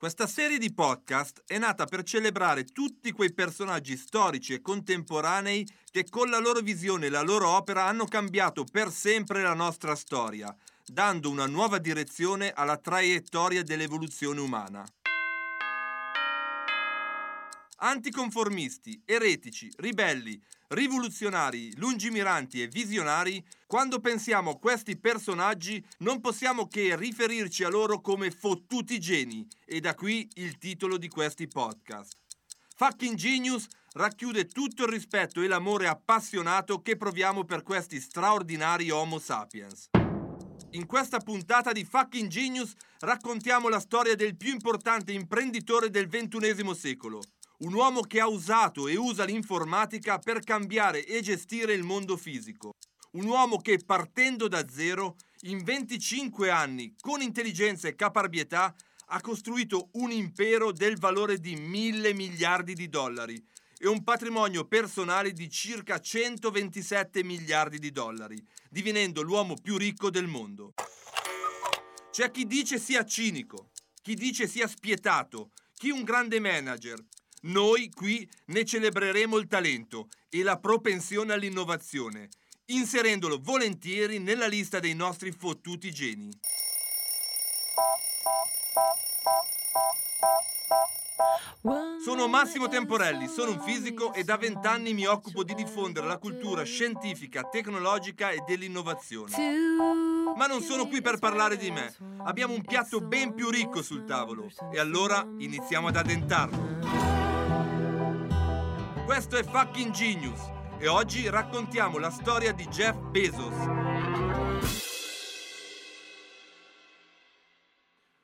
questa serie di podcast è nata per celebrare tutti quei personaggi storici e contemporanei che con la loro visione e la loro opera hanno cambiato per sempre la nostra storia, dando una nuova direzione alla traiettoria dell'evoluzione umana. Anticonformisti, eretici, ribelli, rivoluzionari, lungimiranti e visionari, quando pensiamo a questi personaggi non possiamo che riferirci a loro come fottuti geni e da qui il titolo di questi podcast. Fucking Genius racchiude tutto il rispetto e l'amore appassionato che proviamo per questi straordinari Homo sapiens. In questa puntata di Fucking Genius raccontiamo la storia del più importante imprenditore del XXI secolo, un uomo che ha usato e usa l'informatica per cambiare e gestire il mondo fisico. Un uomo che partendo da zero, in 25 anni, con intelligenza e caparbietà, ha costruito un impero del valore di mille miliardi di dollari e un patrimonio personale di circa 127 miliardi di dollari, divenendo l'uomo più ricco del mondo. C'è chi dice sia cinico, chi dice sia spietato, chi un grande manager, noi qui ne celebreremo il talento e la propensione all'innovazione, inserendolo volentieri nella lista dei nostri fottuti geni. Sono Massimo Temporelli, sono un fisico e da vent'anni mi occupo di diffondere la cultura scientifica, tecnologica e dell'innovazione. Ma non sono qui per parlare di me. Abbiamo un piatto ben più ricco sul tavolo e allora iniziamo ad addentarlo. Questo è Fucking Genius e oggi raccontiamo la storia di Jeff Bezos.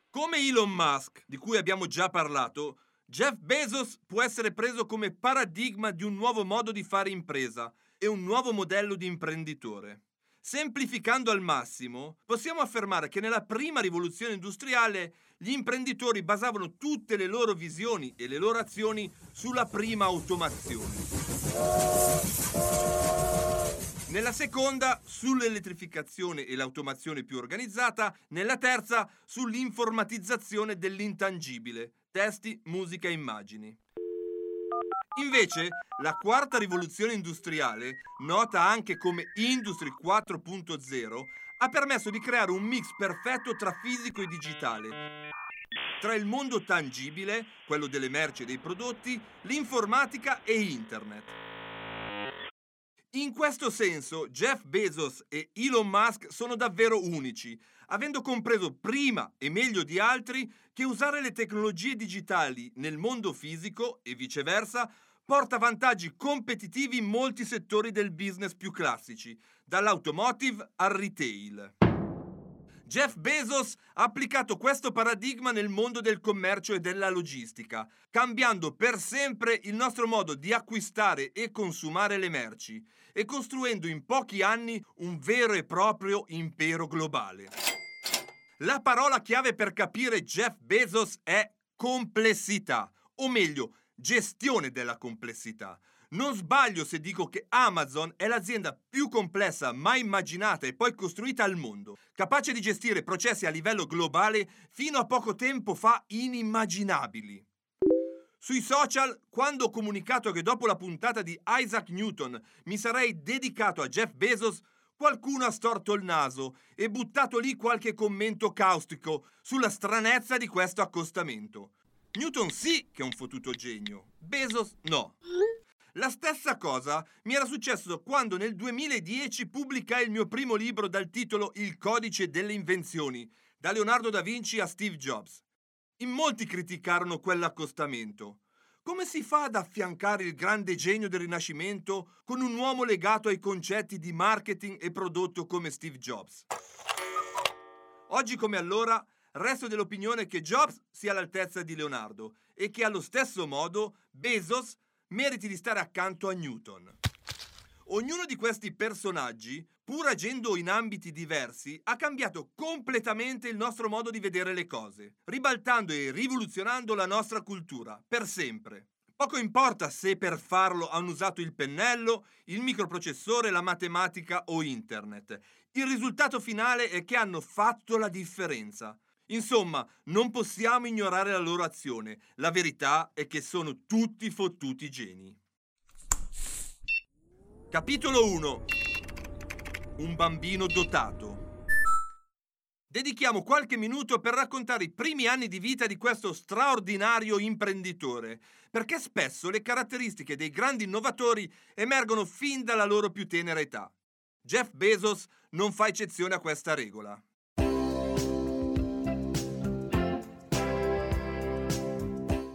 Come Elon Musk, di cui abbiamo già parlato, Jeff Bezos può essere preso come paradigma di un nuovo modo di fare impresa e un nuovo modello di imprenditore. Semplificando al massimo, possiamo affermare che nella prima rivoluzione industriale gli imprenditori basavano tutte le loro visioni e le loro azioni sulla prima automazione. Nella seconda sull'elettrificazione e l'automazione più organizzata, nella terza sull'informatizzazione dell'intangibile, testi, musica e immagini. Invece, la quarta rivoluzione industriale, nota anche come Industry 4.0, ha permesso di creare un mix perfetto tra fisico e digitale, tra il mondo tangibile, quello delle merci e dei prodotti, l'informatica e internet. In questo senso, Jeff Bezos e Elon Musk sono davvero unici, avendo compreso prima e meglio di altri che usare le tecnologie digitali nel mondo fisico e viceversa porta vantaggi competitivi in molti settori del business più classici, dall'automotive al retail. Jeff Bezos ha applicato questo paradigma nel mondo del commercio e della logistica, cambiando per sempre il nostro modo di acquistare e consumare le merci e costruendo in pochi anni un vero e proprio impero globale. La parola chiave per capire Jeff Bezos è complessità, o meglio, gestione della complessità. Non sbaglio se dico che Amazon è l'azienda più complessa mai immaginata e poi costruita al mondo, capace di gestire processi a livello globale fino a poco tempo fa inimmaginabili. Sui social, quando ho comunicato che dopo la puntata di Isaac Newton mi sarei dedicato a Jeff Bezos, qualcuno ha storto il naso e buttato lì qualche commento caustico sulla stranezza di questo accostamento. Newton sì che è un fottuto genio, Bezos no. La stessa cosa mi era successo quando nel 2010 pubblicai il mio primo libro dal titolo Il codice delle invenzioni, da Leonardo da Vinci a Steve Jobs. In molti criticarono quell'accostamento. Come si fa ad affiancare il grande genio del Rinascimento con un uomo legato ai concetti di marketing e prodotto come Steve Jobs? Oggi come allora Resto dell'opinione che Jobs sia all'altezza di Leonardo e che allo stesso modo Bezos meriti di stare accanto a Newton. Ognuno di questi personaggi, pur agendo in ambiti diversi, ha cambiato completamente il nostro modo di vedere le cose, ribaltando e rivoluzionando la nostra cultura, per sempre. Poco importa se per farlo hanno usato il pennello, il microprocessore, la matematica o internet. Il risultato finale è che hanno fatto la differenza. Insomma, non possiamo ignorare la loro azione. La verità è che sono tutti fottuti geni. Capitolo 1 Un bambino dotato dedichiamo qualche minuto per raccontare i primi anni di vita di questo straordinario imprenditore, perché spesso le caratteristiche dei grandi innovatori emergono fin dalla loro più tenera età. Jeff Bezos non fa eccezione a questa regola.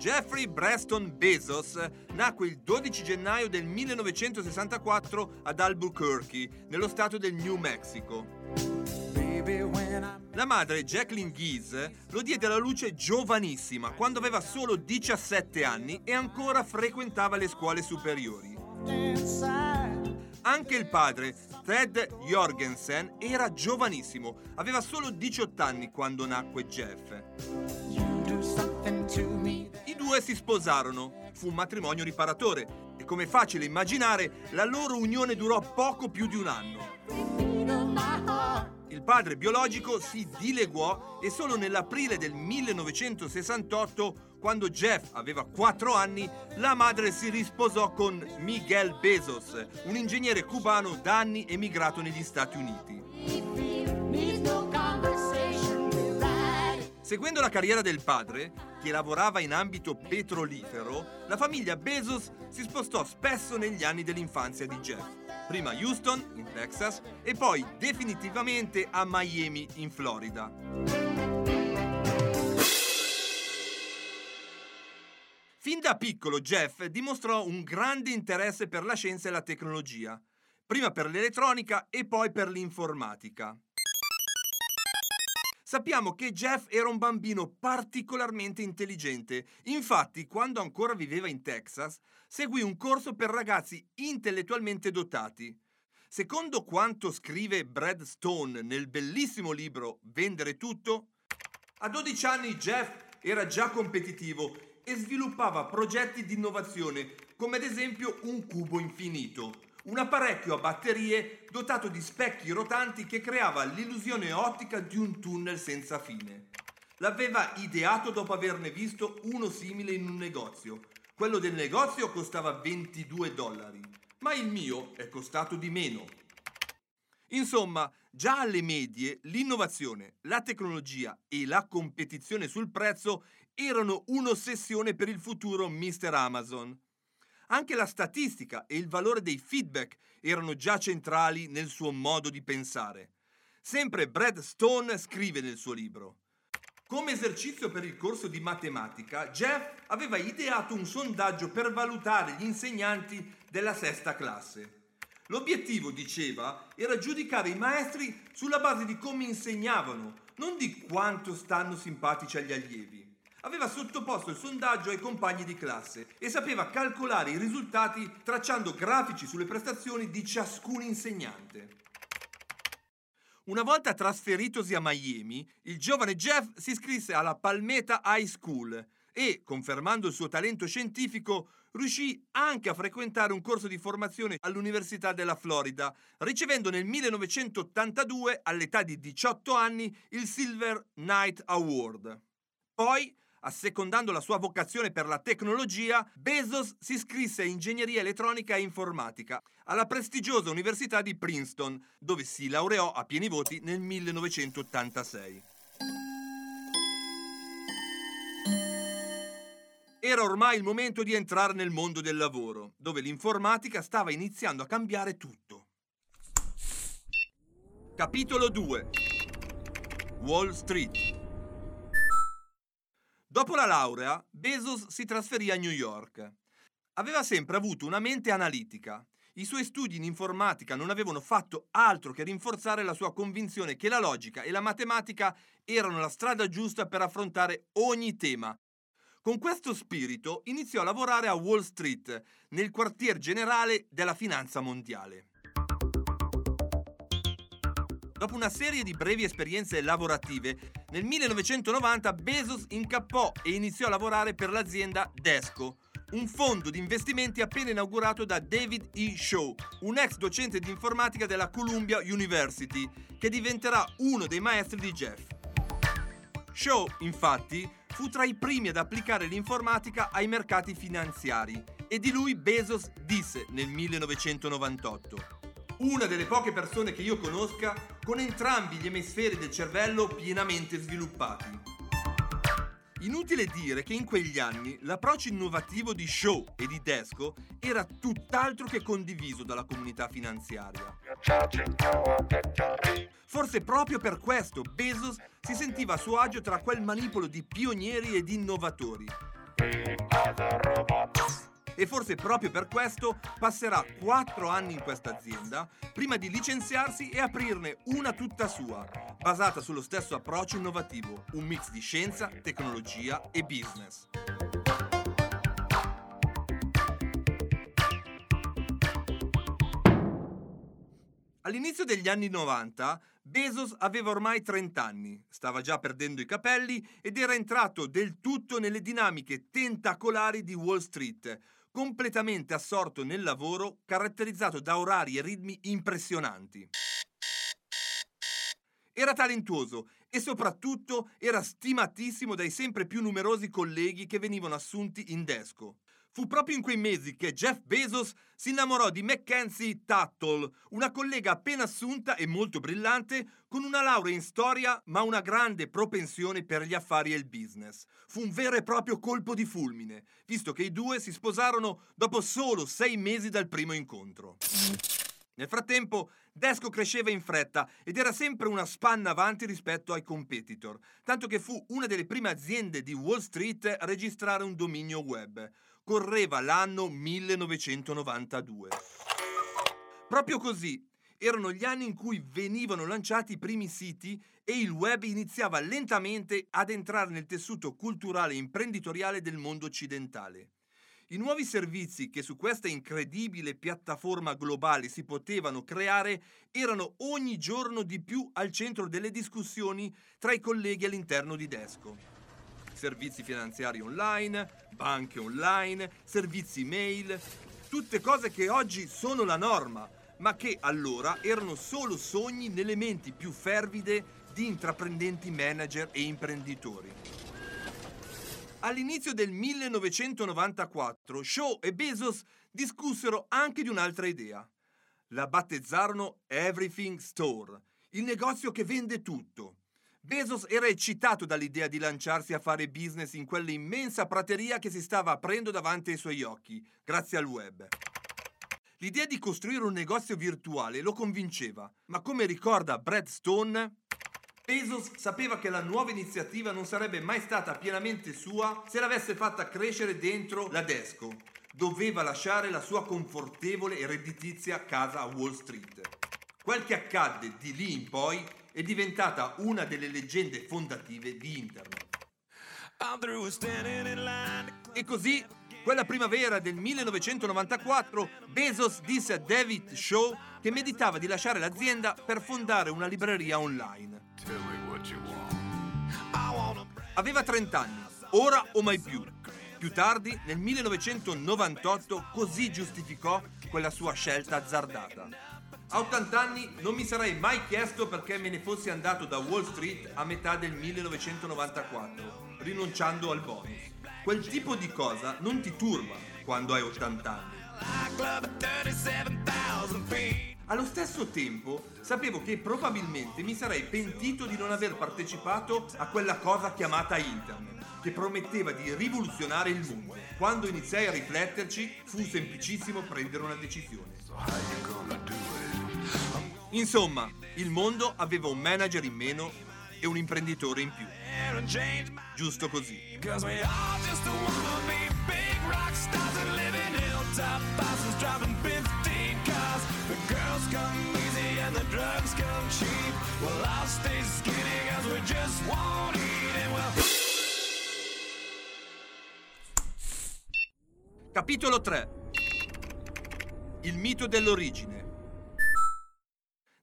Jeffrey Preston Bezos nacque il 12 gennaio del 1964 ad Albuquerque, nello stato del New Mexico. La madre, Jacqueline Geese, lo diede alla luce giovanissima, quando aveva solo 17 anni e ancora frequentava le scuole superiori. Anche il padre, Ted Jorgensen, era giovanissimo, aveva solo 18 anni quando nacque Jeff. Due si sposarono, fu un matrimonio riparatore. E come facile immaginare, la loro unione durò poco più di un anno. Il padre biologico si dileguò e solo nell'aprile del 1968, quando Jeff aveva 4 anni, la madre si risposò con Miguel Bezos, un ingegnere cubano da anni emigrato negli Stati Uniti. Seguendo la carriera del padre, che lavorava in ambito petrolifero, la famiglia Bezos si spostò spesso negli anni dell'infanzia di Jeff prima a Houston, in Texas, e poi definitivamente a Miami, in Florida. Fin da piccolo Jeff dimostrò un grande interesse per la scienza e la tecnologia, prima per l'elettronica e poi per l'informatica. Sappiamo che Jeff era un bambino particolarmente intelligente, infatti quando ancora viveva in Texas seguì un corso per ragazzi intellettualmente dotati. Secondo quanto scrive Brad Stone nel bellissimo libro Vendere tutto, a 12 anni Jeff era già competitivo e sviluppava progetti di innovazione, come ad esempio un cubo infinito, un apparecchio a batterie dotato di specchi rotanti che creava l'illusione ottica di un tunnel senza fine. L'aveva ideato dopo averne visto uno simile in un negozio. Quello del negozio costava 22 dollari, ma il mio è costato di meno. Insomma, già alle medie l'innovazione, la tecnologia e la competizione sul prezzo erano un'ossessione per il futuro Mr. Amazon. Anche la statistica e il valore dei feedback erano già centrali nel suo modo di pensare. Sempre Brad Stone scrive nel suo libro. Come esercizio per il corso di matematica, Jeff aveva ideato un sondaggio per valutare gli insegnanti della sesta classe. L'obiettivo, diceva, era giudicare i maestri sulla base di come insegnavano, non di quanto stanno simpatici agli allievi aveva sottoposto il sondaggio ai compagni di classe e sapeva calcolare i risultati tracciando grafici sulle prestazioni di ciascun insegnante. Una volta trasferitosi a Miami, il giovane Jeff si iscrisse alla Palmeta High School e, confermando il suo talento scientifico, riuscì anche a frequentare un corso di formazione all'Università della Florida, ricevendo nel 1982, all'età di 18 anni, il Silver Knight Award. Poi Assecondando la sua vocazione per la tecnologia, Bezos si iscrisse a ingegneria elettronica e informatica alla prestigiosa Università di Princeton, dove si laureò a pieni voti nel 1986. Era ormai il momento di entrare nel mondo del lavoro, dove l'informatica stava iniziando a cambiare tutto. Capitolo 2 Wall Street Dopo la laurea, Bezos si trasferì a New York. Aveva sempre avuto una mente analitica. I suoi studi in informatica non avevano fatto altro che rinforzare la sua convinzione che la logica e la matematica erano la strada giusta per affrontare ogni tema. Con questo spirito iniziò a lavorare a Wall Street, nel quartier generale della finanza mondiale. Dopo una serie di brevi esperienze lavorative, nel 1990 Bezos incappò e iniziò a lavorare per l'azienda Desco, un fondo di investimenti appena inaugurato da David E. Shaw, un ex docente di informatica della Columbia University, che diventerà uno dei maestri di Jeff. Shaw, infatti, fu tra i primi ad applicare l'informatica ai mercati finanziari e di lui Bezos disse nel 1998 una delle poche persone che io conosca con entrambi gli emisferi del cervello pienamente sviluppati. Inutile dire che in quegli anni l'approccio innovativo di Shaw e di Desco era tutt'altro che condiviso dalla comunità finanziaria. Forse proprio per questo Bezos si sentiva a suo agio tra quel manipolo di pionieri ed innovatori. E forse proprio per questo passerà 4 anni in questa azienda prima di licenziarsi e aprirne una tutta sua, basata sullo stesso approccio innovativo, un mix di scienza, tecnologia e business. All'inizio degli anni 90 Bezos aveva ormai 30 anni, stava già perdendo i capelli ed era entrato del tutto nelle dinamiche tentacolari di Wall Street, completamente assorto nel lavoro caratterizzato da orari e ritmi impressionanti. Era talentuoso e soprattutto era stimatissimo dai sempre più numerosi colleghi che venivano assunti in Desco. Fu proprio in quei mesi che Jeff Bezos si innamorò di Mackenzie Tuttle, una collega appena assunta e molto brillante, con una laurea in storia ma una grande propensione per gli affari e il business. Fu un vero e proprio colpo di fulmine, visto che i due si sposarono dopo solo sei mesi dal primo incontro. Nel frattempo, Desco cresceva in fretta ed era sempre una spanna avanti rispetto ai competitor, tanto che fu una delle prime aziende di Wall Street a registrare un dominio web correva l'anno 1992. Proprio così, erano gli anni in cui venivano lanciati i primi siti e il web iniziava lentamente ad entrare nel tessuto culturale e imprenditoriale del mondo occidentale. I nuovi servizi che su questa incredibile piattaforma globale si potevano creare erano ogni giorno di più al centro delle discussioni tra i colleghi all'interno di Desco servizi finanziari online, banche online, servizi mail, tutte cose che oggi sono la norma, ma che allora erano solo sogni nelle menti più fervide di intraprendenti manager e imprenditori. All'inizio del 1994 Shaw e Bezos discussero anche di un'altra idea. La battezzarono Everything Store, il negozio che vende tutto. Bezos era eccitato dall'idea di lanciarsi a fare business in quell'immensa prateria che si stava aprendo davanti ai suoi occhi, grazie al web. L'idea di costruire un negozio virtuale lo convinceva, ma come ricorda Brad Stone, Bezos sapeva che la nuova iniziativa non sarebbe mai stata pienamente sua se l'avesse fatta crescere dentro la Desco. Doveva lasciare la sua confortevole e redditizia casa a Wall Street. Quel che accadde di lì in poi è diventata una delle leggende fondative di Internet. E così, quella primavera del 1994, Bezos disse a David Shaw che meditava di lasciare l'azienda per fondare una libreria online. Aveva 30 anni, ora o mai più. Più tardi, nel 1998, così giustificò quella sua scelta azzardata. A 80 anni non mi sarei mai chiesto perché me ne fossi andato da Wall Street a metà del 1994, rinunciando al bonus. Quel tipo di cosa non ti turba quando hai 80 anni. Allo stesso tempo sapevo che probabilmente mi sarei pentito di non aver partecipato a quella cosa chiamata internet, che prometteva di rivoluzionare il mondo. Quando iniziai a rifletterci fu semplicissimo prendere una decisione. Insomma, il mondo aveva un manager in meno e un imprenditore in più. Giusto così. Capitolo 3 Il mito dell'origine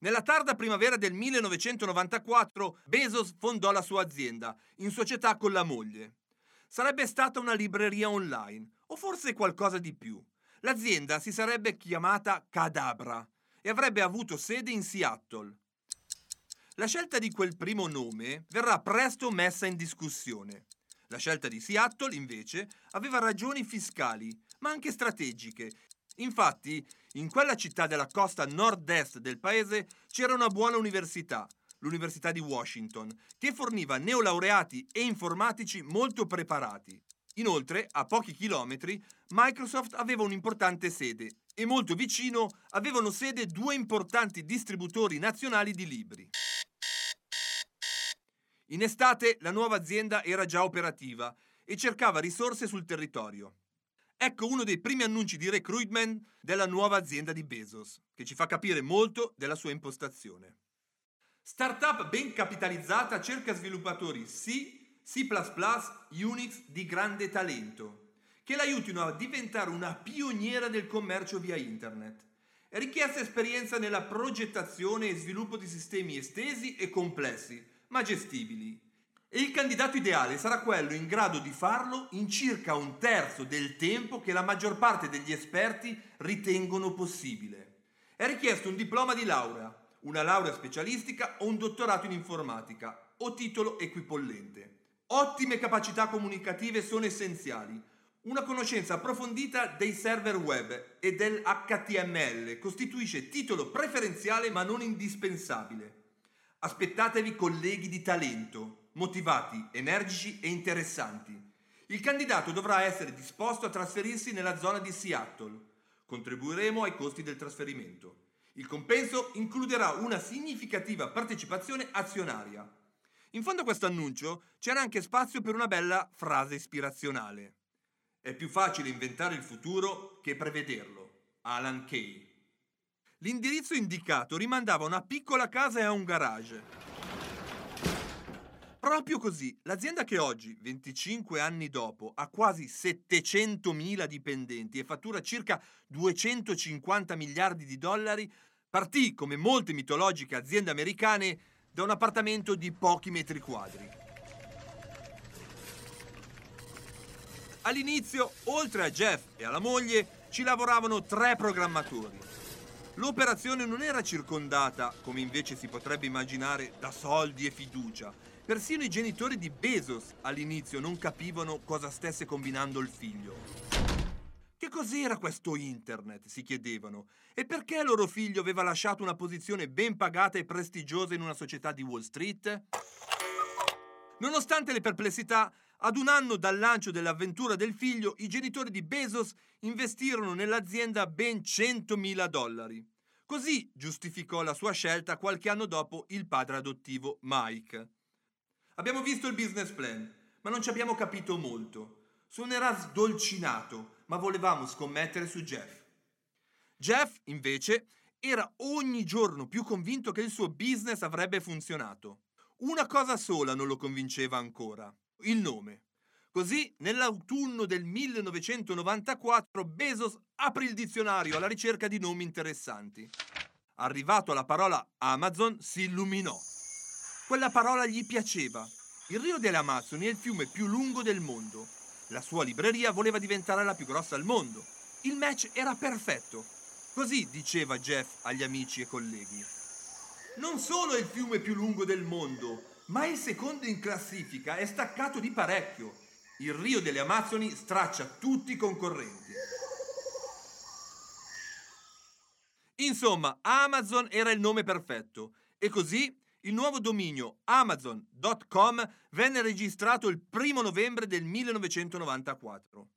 nella tarda primavera del 1994 Bezos fondò la sua azienda, in società con la moglie. Sarebbe stata una libreria online, o forse qualcosa di più. L'azienda si sarebbe chiamata Cadabra e avrebbe avuto sede in Seattle. La scelta di quel primo nome verrà presto messa in discussione. La scelta di Seattle, invece, aveva ragioni fiscali, ma anche strategiche. Infatti, in quella città della costa nord-est del paese c'era una buona università, l'Università di Washington, che forniva neolaureati e informatici molto preparati. Inoltre, a pochi chilometri, Microsoft aveva un'importante sede e molto vicino avevano sede due importanti distributori nazionali di libri. In estate la nuova azienda era già operativa e cercava risorse sul territorio. Ecco uno dei primi annunci di recruitment della nuova azienda di Bezos, che ci fa capire molto della sua impostazione. Startup ben capitalizzata cerca sviluppatori C, C++, Unix di grande talento, che l'aiutino a diventare una pioniera del commercio via internet. Richiesta esperienza nella progettazione e sviluppo di sistemi estesi e complessi, ma gestibili. E il candidato ideale sarà quello in grado di farlo in circa un terzo del tempo che la maggior parte degli esperti ritengono possibile. È richiesto un diploma di laurea, una laurea specialistica o un dottorato in informatica o titolo equipollente. Ottime capacità comunicative sono essenziali. Una conoscenza approfondita dei server web e del HTML costituisce titolo preferenziale ma non indispensabile. Aspettatevi colleghi di talento, motivati, energici e interessanti. Il candidato dovrà essere disposto a trasferirsi nella zona di Seattle. Contribuiremo ai costi del trasferimento. Il compenso includerà una significativa partecipazione azionaria. In fondo a questo annuncio c'era anche spazio per una bella frase ispirazionale. È più facile inventare il futuro che prevederlo. Alan Kay. L'indirizzo indicato rimandava a una piccola casa e a un garage. Proprio così, l'azienda che oggi, 25 anni dopo, ha quasi 700.000 dipendenti e fattura circa 250 miliardi di dollari, partì, come molte mitologiche aziende americane, da un appartamento di pochi metri quadri. All'inizio, oltre a Jeff e alla moglie, ci lavoravano tre programmatori. L'operazione non era circondata, come invece si potrebbe immaginare, da soldi e fiducia. Persino i genitori di Bezos all'inizio non capivano cosa stesse combinando il figlio. Che cos'era questo internet? si chiedevano. E perché loro figlio aveva lasciato una posizione ben pagata e prestigiosa in una società di Wall Street? Nonostante le perplessità, ad un anno dal lancio dell'avventura del figlio, i genitori di Bezos investirono nell'azienda ben 100.000 dollari. Così giustificò la sua scelta qualche anno dopo il padre adottivo Mike. Abbiamo visto il business plan, ma non ci abbiamo capito molto. Suonerà sdolcinato, ma volevamo scommettere su Jeff. Jeff, invece, era ogni giorno più convinto che il suo business avrebbe funzionato. Una cosa sola non lo convinceva ancora il nome. Così, nell'autunno del 1994, Bezos apre il dizionario alla ricerca di nomi interessanti. Arrivato alla parola Amazon, si illuminò. Quella parola gli piaceva. Il Rio delle Amazzoni è il fiume più lungo del mondo. La sua libreria voleva diventare la più grossa al mondo. Il match era perfetto. Così diceva Jeff agli amici e colleghi. Non solo è il fiume più lungo del mondo, ma il secondo in classifica è staccato di parecchio. Il Rio delle Amazzoni straccia tutti i concorrenti. Insomma, Amazon era il nome perfetto e così il nuovo dominio amazon.com venne registrato il 1 novembre del 1994.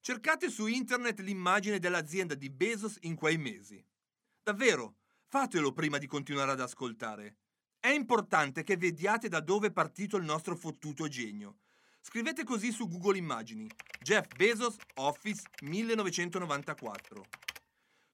Cercate su internet l'immagine dell'azienda di Bezos in quei mesi. Davvero, fatelo prima di continuare ad ascoltare. È importante che vediate da dove è partito il nostro fottuto genio. Scrivete così su Google Immagini. Jeff Bezos Office 1994.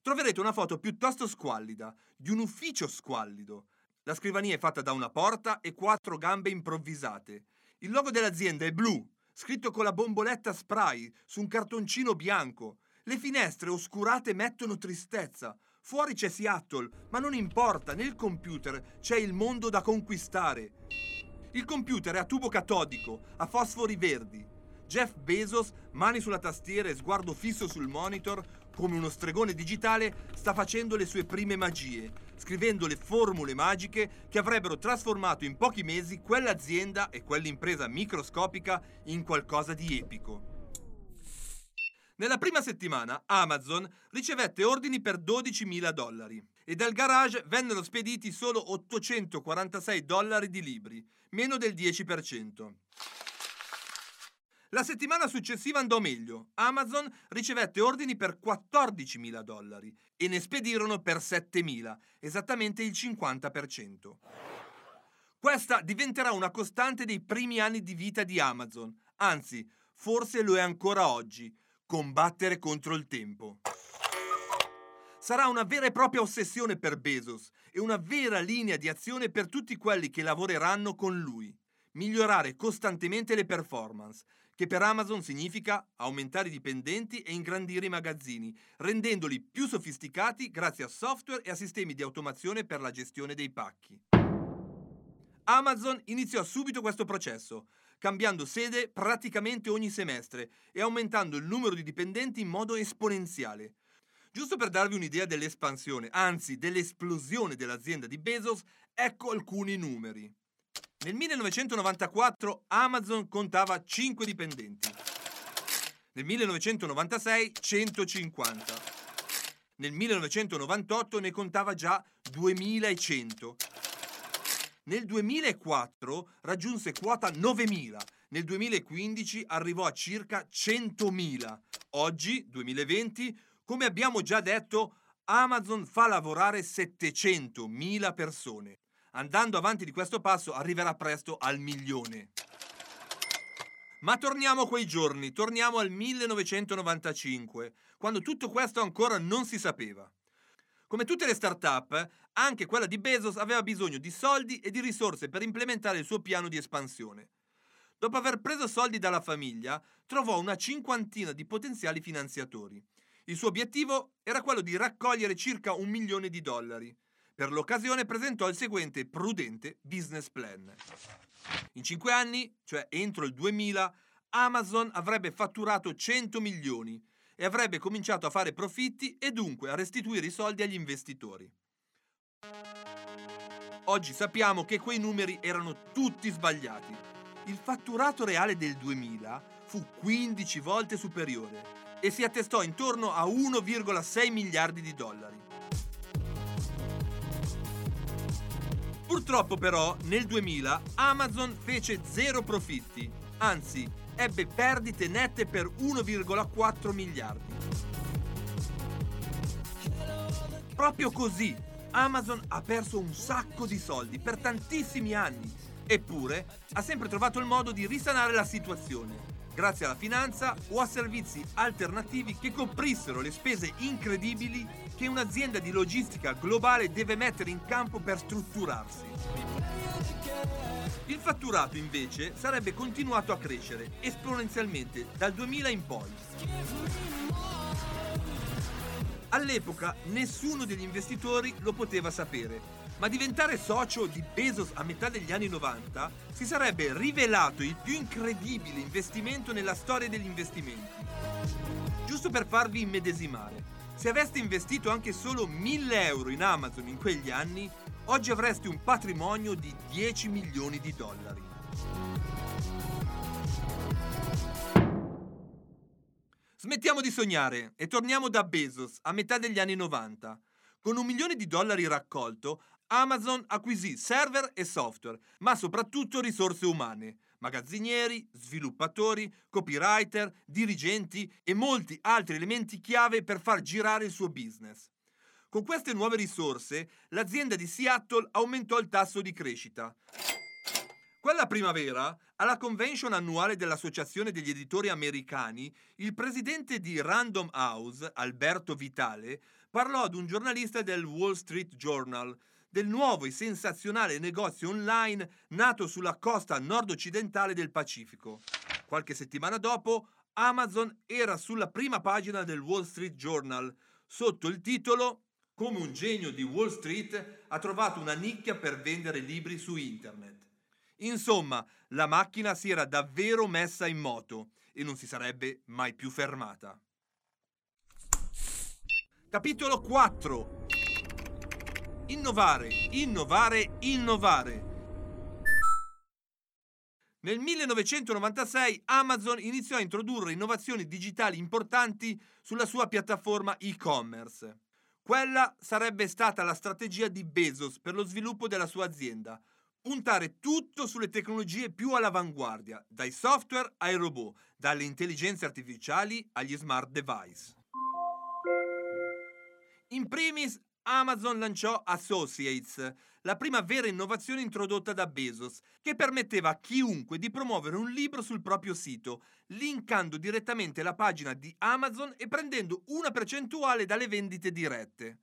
Troverete una foto piuttosto squallida, di un ufficio squallido. La scrivania è fatta da una porta e quattro gambe improvvisate. Il logo dell'azienda è blu, scritto con la bomboletta spray su un cartoncino bianco. Le finestre oscurate mettono tristezza. Fuori c'è Seattle, ma non importa, nel computer c'è il mondo da conquistare. Il computer è a tubo catodico, a fosfori verdi. Jeff Bezos, mani sulla tastiera e sguardo fisso sul monitor, come uno stregone digitale, sta facendo le sue prime magie, scrivendo le formule magiche che avrebbero trasformato in pochi mesi quell'azienda e quell'impresa microscopica in qualcosa di epico. Nella prima settimana Amazon ricevette ordini per 12.000 dollari e dal garage vennero spediti solo 846 dollari di libri, meno del 10%. La settimana successiva andò meglio. Amazon ricevette ordini per 14.000 dollari e ne spedirono per 7.000, esattamente il 50%. Questa diventerà una costante dei primi anni di vita di Amazon, anzi, forse lo è ancora oggi, combattere contro il tempo. Sarà una vera e propria ossessione per Bezos e una vera linea di azione per tutti quelli che lavoreranno con lui. Migliorare costantemente le performance, che per Amazon significa aumentare i dipendenti e ingrandire i magazzini, rendendoli più sofisticati grazie a software e a sistemi di automazione per la gestione dei pacchi. Amazon iniziò subito questo processo, cambiando sede praticamente ogni semestre e aumentando il numero di dipendenti in modo esponenziale. Giusto per darvi un'idea dell'espansione, anzi dell'esplosione dell'azienda di Bezos, ecco alcuni numeri. Nel 1994 Amazon contava 5 dipendenti. Nel 1996 150. Nel 1998 ne contava già 2100. Nel 2004 raggiunse quota 9000. Nel 2015 arrivò a circa 100.000. Oggi, 2020, come abbiamo già detto, Amazon fa lavorare 700.000 persone andando avanti di questo passo arriverà presto al milione. Ma torniamo a quei giorni, torniamo al 1995, quando tutto questo ancora non si sapeva. Come tutte le start-up, anche quella di Bezos aveva bisogno di soldi e di risorse per implementare il suo piano di espansione. Dopo aver preso soldi dalla famiglia, trovò una cinquantina di potenziali finanziatori. Il suo obiettivo era quello di raccogliere circa un milione di dollari. Per l'occasione presentò il seguente prudente business plan. In cinque anni, cioè entro il 2000, Amazon avrebbe fatturato 100 milioni e avrebbe cominciato a fare profitti e dunque a restituire i soldi agli investitori. Oggi sappiamo che quei numeri erano tutti sbagliati. Il fatturato reale del 2000 fu 15 volte superiore e si attestò intorno a 1,6 miliardi di dollari. Purtroppo però nel 2000 Amazon fece zero profitti, anzi ebbe perdite nette per 1,4 miliardi. Proprio così Amazon ha perso un sacco di soldi per tantissimi anni, eppure ha sempre trovato il modo di risanare la situazione grazie alla finanza o a servizi alternativi che coprissero le spese incredibili che un'azienda di logistica globale deve mettere in campo per strutturarsi. Il fatturato invece sarebbe continuato a crescere esponenzialmente dal 2000 in poi. All'epoca nessuno degli investitori lo poteva sapere ma diventare socio di Bezos a metà degli anni 90 si sarebbe rivelato il più incredibile investimento nella storia degli investimenti. Giusto per farvi immedesimare, se aveste investito anche solo 1000 euro in Amazon in quegli anni, oggi avreste un patrimonio di 10 milioni di dollari. Smettiamo di sognare e torniamo da Bezos a metà degli anni 90. Con un milione di dollari raccolto, Amazon acquisì server e software, ma soprattutto risorse umane, magazzinieri, sviluppatori, copywriter, dirigenti e molti altri elementi chiave per far girare il suo business. Con queste nuove risorse, l'azienda di Seattle aumentò il tasso di crescita. Quella primavera, alla convention annuale dell'Associazione degli editori americani, il presidente di Random House, Alberto Vitale, parlò ad un giornalista del Wall Street Journal del nuovo e sensazionale negozio online nato sulla costa nord-occidentale del Pacifico. Qualche settimana dopo, Amazon era sulla prima pagina del Wall Street Journal sotto il titolo Come un genio di Wall Street ha trovato una nicchia per vendere libri su internet. Insomma, la macchina si era davvero messa in moto e non si sarebbe mai più fermata. Capitolo 4 Innovare, innovare, innovare. Nel 1996 Amazon iniziò a introdurre innovazioni digitali importanti sulla sua piattaforma e-commerce. Quella sarebbe stata la strategia di Bezos per lo sviluppo della sua azienda, puntare tutto sulle tecnologie più all'avanguardia, dai software ai robot, dalle intelligenze artificiali agli smart device. In primis Amazon lanciò Associates, la prima vera innovazione introdotta da Bezos, che permetteva a chiunque di promuovere un libro sul proprio sito, linkando direttamente la pagina di Amazon e prendendo una percentuale dalle vendite dirette.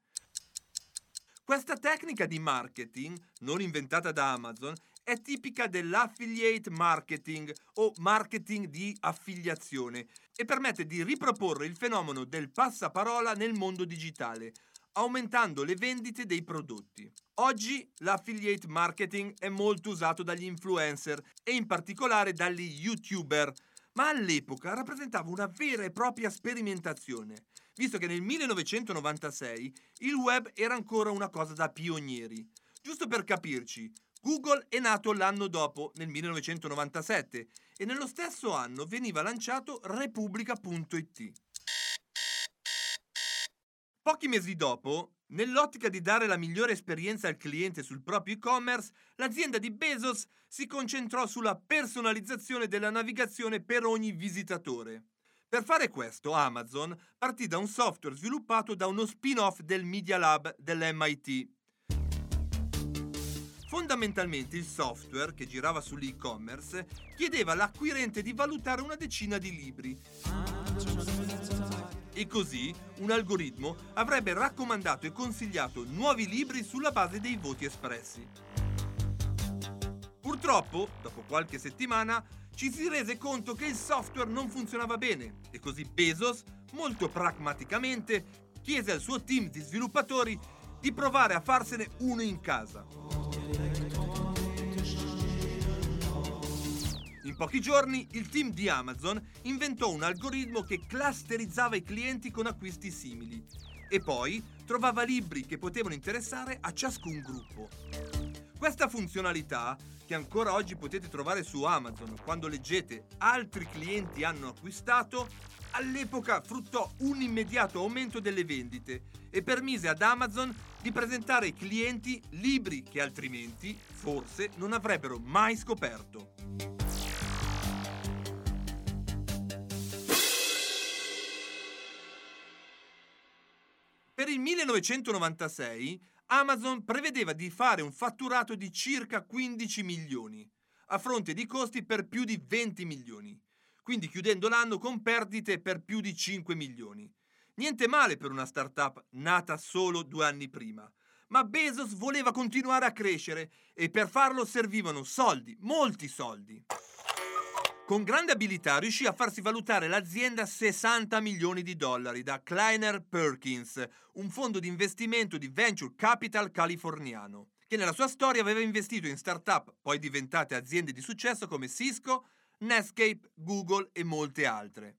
Questa tecnica di marketing, non inventata da Amazon, è tipica dell'affiliate marketing o marketing di affiliazione e permette di riproporre il fenomeno del passaparola nel mondo digitale, aumentando le vendite dei prodotti. Oggi l'affiliate marketing è molto usato dagli influencer e in particolare dagli youtuber, ma all'epoca rappresentava una vera e propria sperimentazione, visto che nel 1996 il web era ancora una cosa da pionieri. Giusto per capirci, Google è nato l'anno dopo, nel 1997, e nello stesso anno veniva lanciato Repubblica.it. Pochi mesi dopo, nell'ottica di dare la migliore esperienza al cliente sul proprio e-commerce, l'azienda di Bezos si concentrò sulla personalizzazione della navigazione per ogni visitatore. Per fare questo, Amazon partì da un software sviluppato da uno spin-off del Media Lab dell'MIT. Fondamentalmente il software, che girava sull'e-commerce, chiedeva all'acquirente di valutare una decina di libri e così un algoritmo avrebbe raccomandato e consigliato nuovi libri sulla base dei voti espressi. Purtroppo, dopo qualche settimana, ci si rese conto che il software non funzionava bene e così Bezos, molto pragmaticamente, chiese al suo team di sviluppatori di provare a farsene uno in casa. Pochi giorni il team di Amazon inventò un algoritmo che clusterizzava i clienti con acquisti simili e poi trovava libri che potevano interessare a ciascun gruppo. Questa funzionalità, che ancora oggi potete trovare su Amazon quando leggete altri clienti hanno acquistato, all'epoca fruttò un immediato aumento delle vendite e permise ad Amazon di presentare ai clienti libri che altrimenti forse non avrebbero mai scoperto. Per il 1996 Amazon prevedeva di fare un fatturato di circa 15 milioni, a fronte di costi per più di 20 milioni, quindi chiudendo l'anno con perdite per più di 5 milioni. Niente male per una startup nata solo due anni prima, ma Bezos voleva continuare a crescere e per farlo servivano soldi, molti soldi. Con grande abilità riuscì a farsi valutare l'azienda a 60 milioni di dollari da Kleiner Perkins, un fondo di investimento di venture capital californiano, che nella sua storia aveva investito in start-up poi diventate aziende di successo come Cisco, Netscape, Google e molte altre.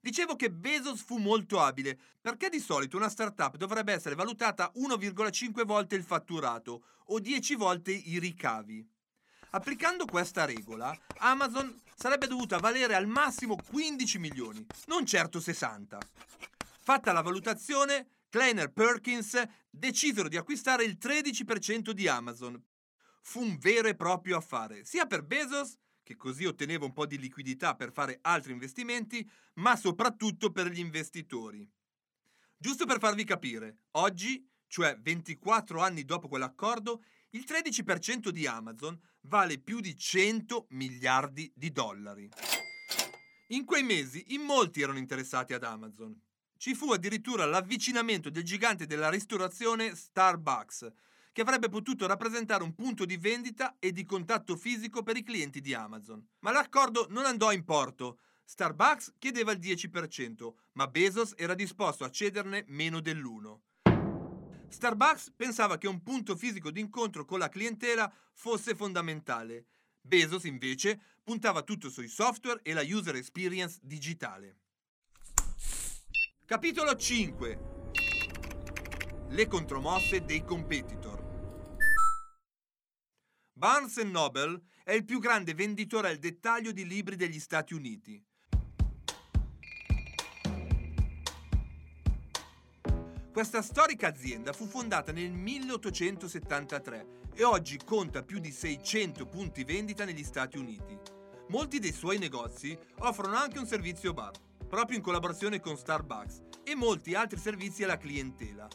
Dicevo che Bezos fu molto abile, perché di solito una startup dovrebbe essere valutata 1,5 volte il fatturato o 10 volte i ricavi. Applicando questa regola, Amazon sarebbe dovuta valere al massimo 15 milioni, non certo 60. Fatta la valutazione, Kleiner Perkins decisero di acquistare il 13% di Amazon. Fu un vero e proprio affare, sia per Bezos, che così otteneva un po' di liquidità per fare altri investimenti, ma soprattutto per gli investitori. Giusto per farvi capire, oggi, cioè 24 anni dopo quell'accordo, il 13% di Amazon vale più di 100 miliardi di dollari. In quei mesi in molti erano interessati ad Amazon. Ci fu addirittura l'avvicinamento del gigante della ristorazione Starbucks, che avrebbe potuto rappresentare un punto di vendita e di contatto fisico per i clienti di Amazon. Ma l'accordo non andò in porto. Starbucks chiedeva il 10%, ma Bezos era disposto a cederne meno dell'1%. Starbucks pensava che un punto fisico di incontro con la clientela fosse fondamentale. Bezos, invece, puntava tutto sui software e la user experience digitale. Capitolo 5 Le contromosse dei competitor Barnes Noble è il più grande venditore al dettaglio di libri degli Stati Uniti. Questa storica azienda fu fondata nel 1873 e oggi conta più di 600 punti vendita negli Stati Uniti. Molti dei suoi negozi offrono anche un servizio bar, proprio in collaborazione con Starbucks, e molti altri servizi alla clientela.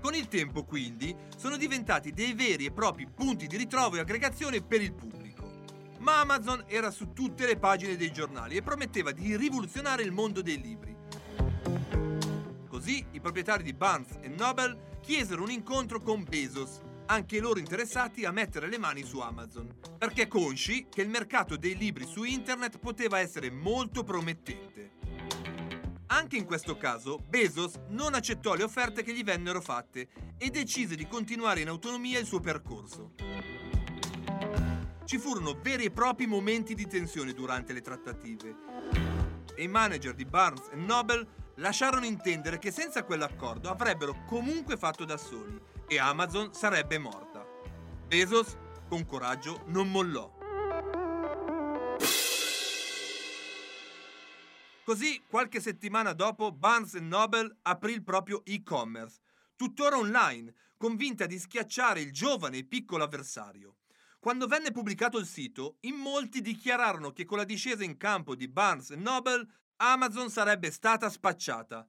Con il tempo, quindi, sono diventati dei veri e propri punti di ritrovo e aggregazione per il pubblico. Ma Amazon era su tutte le pagine dei giornali e prometteva di rivoluzionare il mondo dei libri Così i proprietari di Barnes Noble chiesero un incontro con Bezos, anche loro interessati a mettere le mani su Amazon, perché consci che il mercato dei libri su internet poteva essere molto promettente. Anche in questo caso Bezos non accettò le offerte che gli vennero fatte e decise di continuare in autonomia il suo percorso. Ci furono veri e propri momenti di tensione durante le trattative e i manager di Barnes Noble lasciarono intendere che senza quell'accordo avrebbero comunque fatto da soli e Amazon sarebbe morta. Bezos, con coraggio, non mollò. Così, qualche settimana dopo, Barnes Noble aprì il proprio e-commerce, tuttora online, convinta di schiacciare il giovane e piccolo avversario. Quando venne pubblicato il sito, in molti dichiararono che con la discesa in campo di Barnes Noble Amazon sarebbe stata spacciata.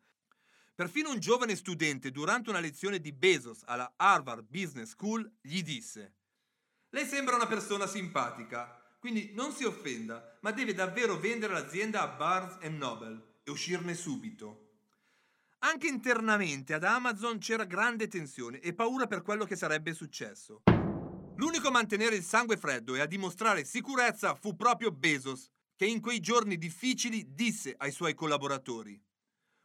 Perfino un giovane studente durante una lezione di Bezos alla Harvard Business School gli disse Lei sembra una persona simpatica, quindi non si offenda, ma deve davvero vendere l'azienda a Barnes Noble e uscirne subito. Anche internamente ad Amazon c'era grande tensione e paura per quello che sarebbe successo. L'unico a mantenere il sangue freddo e a dimostrare sicurezza fu proprio Bezos, che in quei giorni difficili disse ai suoi collaboratori,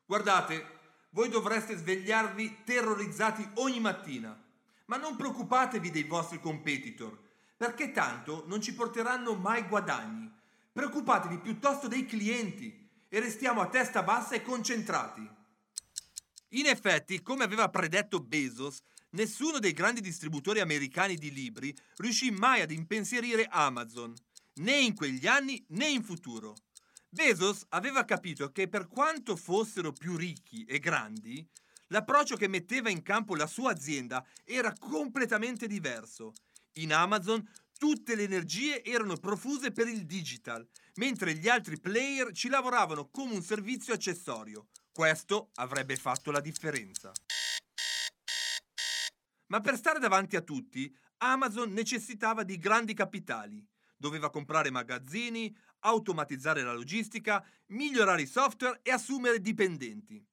guardate, voi dovreste svegliarvi terrorizzati ogni mattina, ma non preoccupatevi dei vostri competitor, perché tanto non ci porteranno mai guadagni. Preoccupatevi piuttosto dei clienti e restiamo a testa bassa e concentrati. In effetti, come aveva predetto Bezos, nessuno dei grandi distributori americani di libri riuscì mai ad impensierire Amazon né in quegli anni né in futuro. Bezos aveva capito che per quanto fossero più ricchi e grandi, l'approccio che metteva in campo la sua azienda era completamente diverso. In Amazon tutte le energie erano profuse per il digital, mentre gli altri player ci lavoravano come un servizio accessorio. Questo avrebbe fatto la differenza. Ma per stare davanti a tutti, Amazon necessitava di grandi capitali doveva comprare magazzini, automatizzare la logistica, migliorare i software e assumere dipendenti.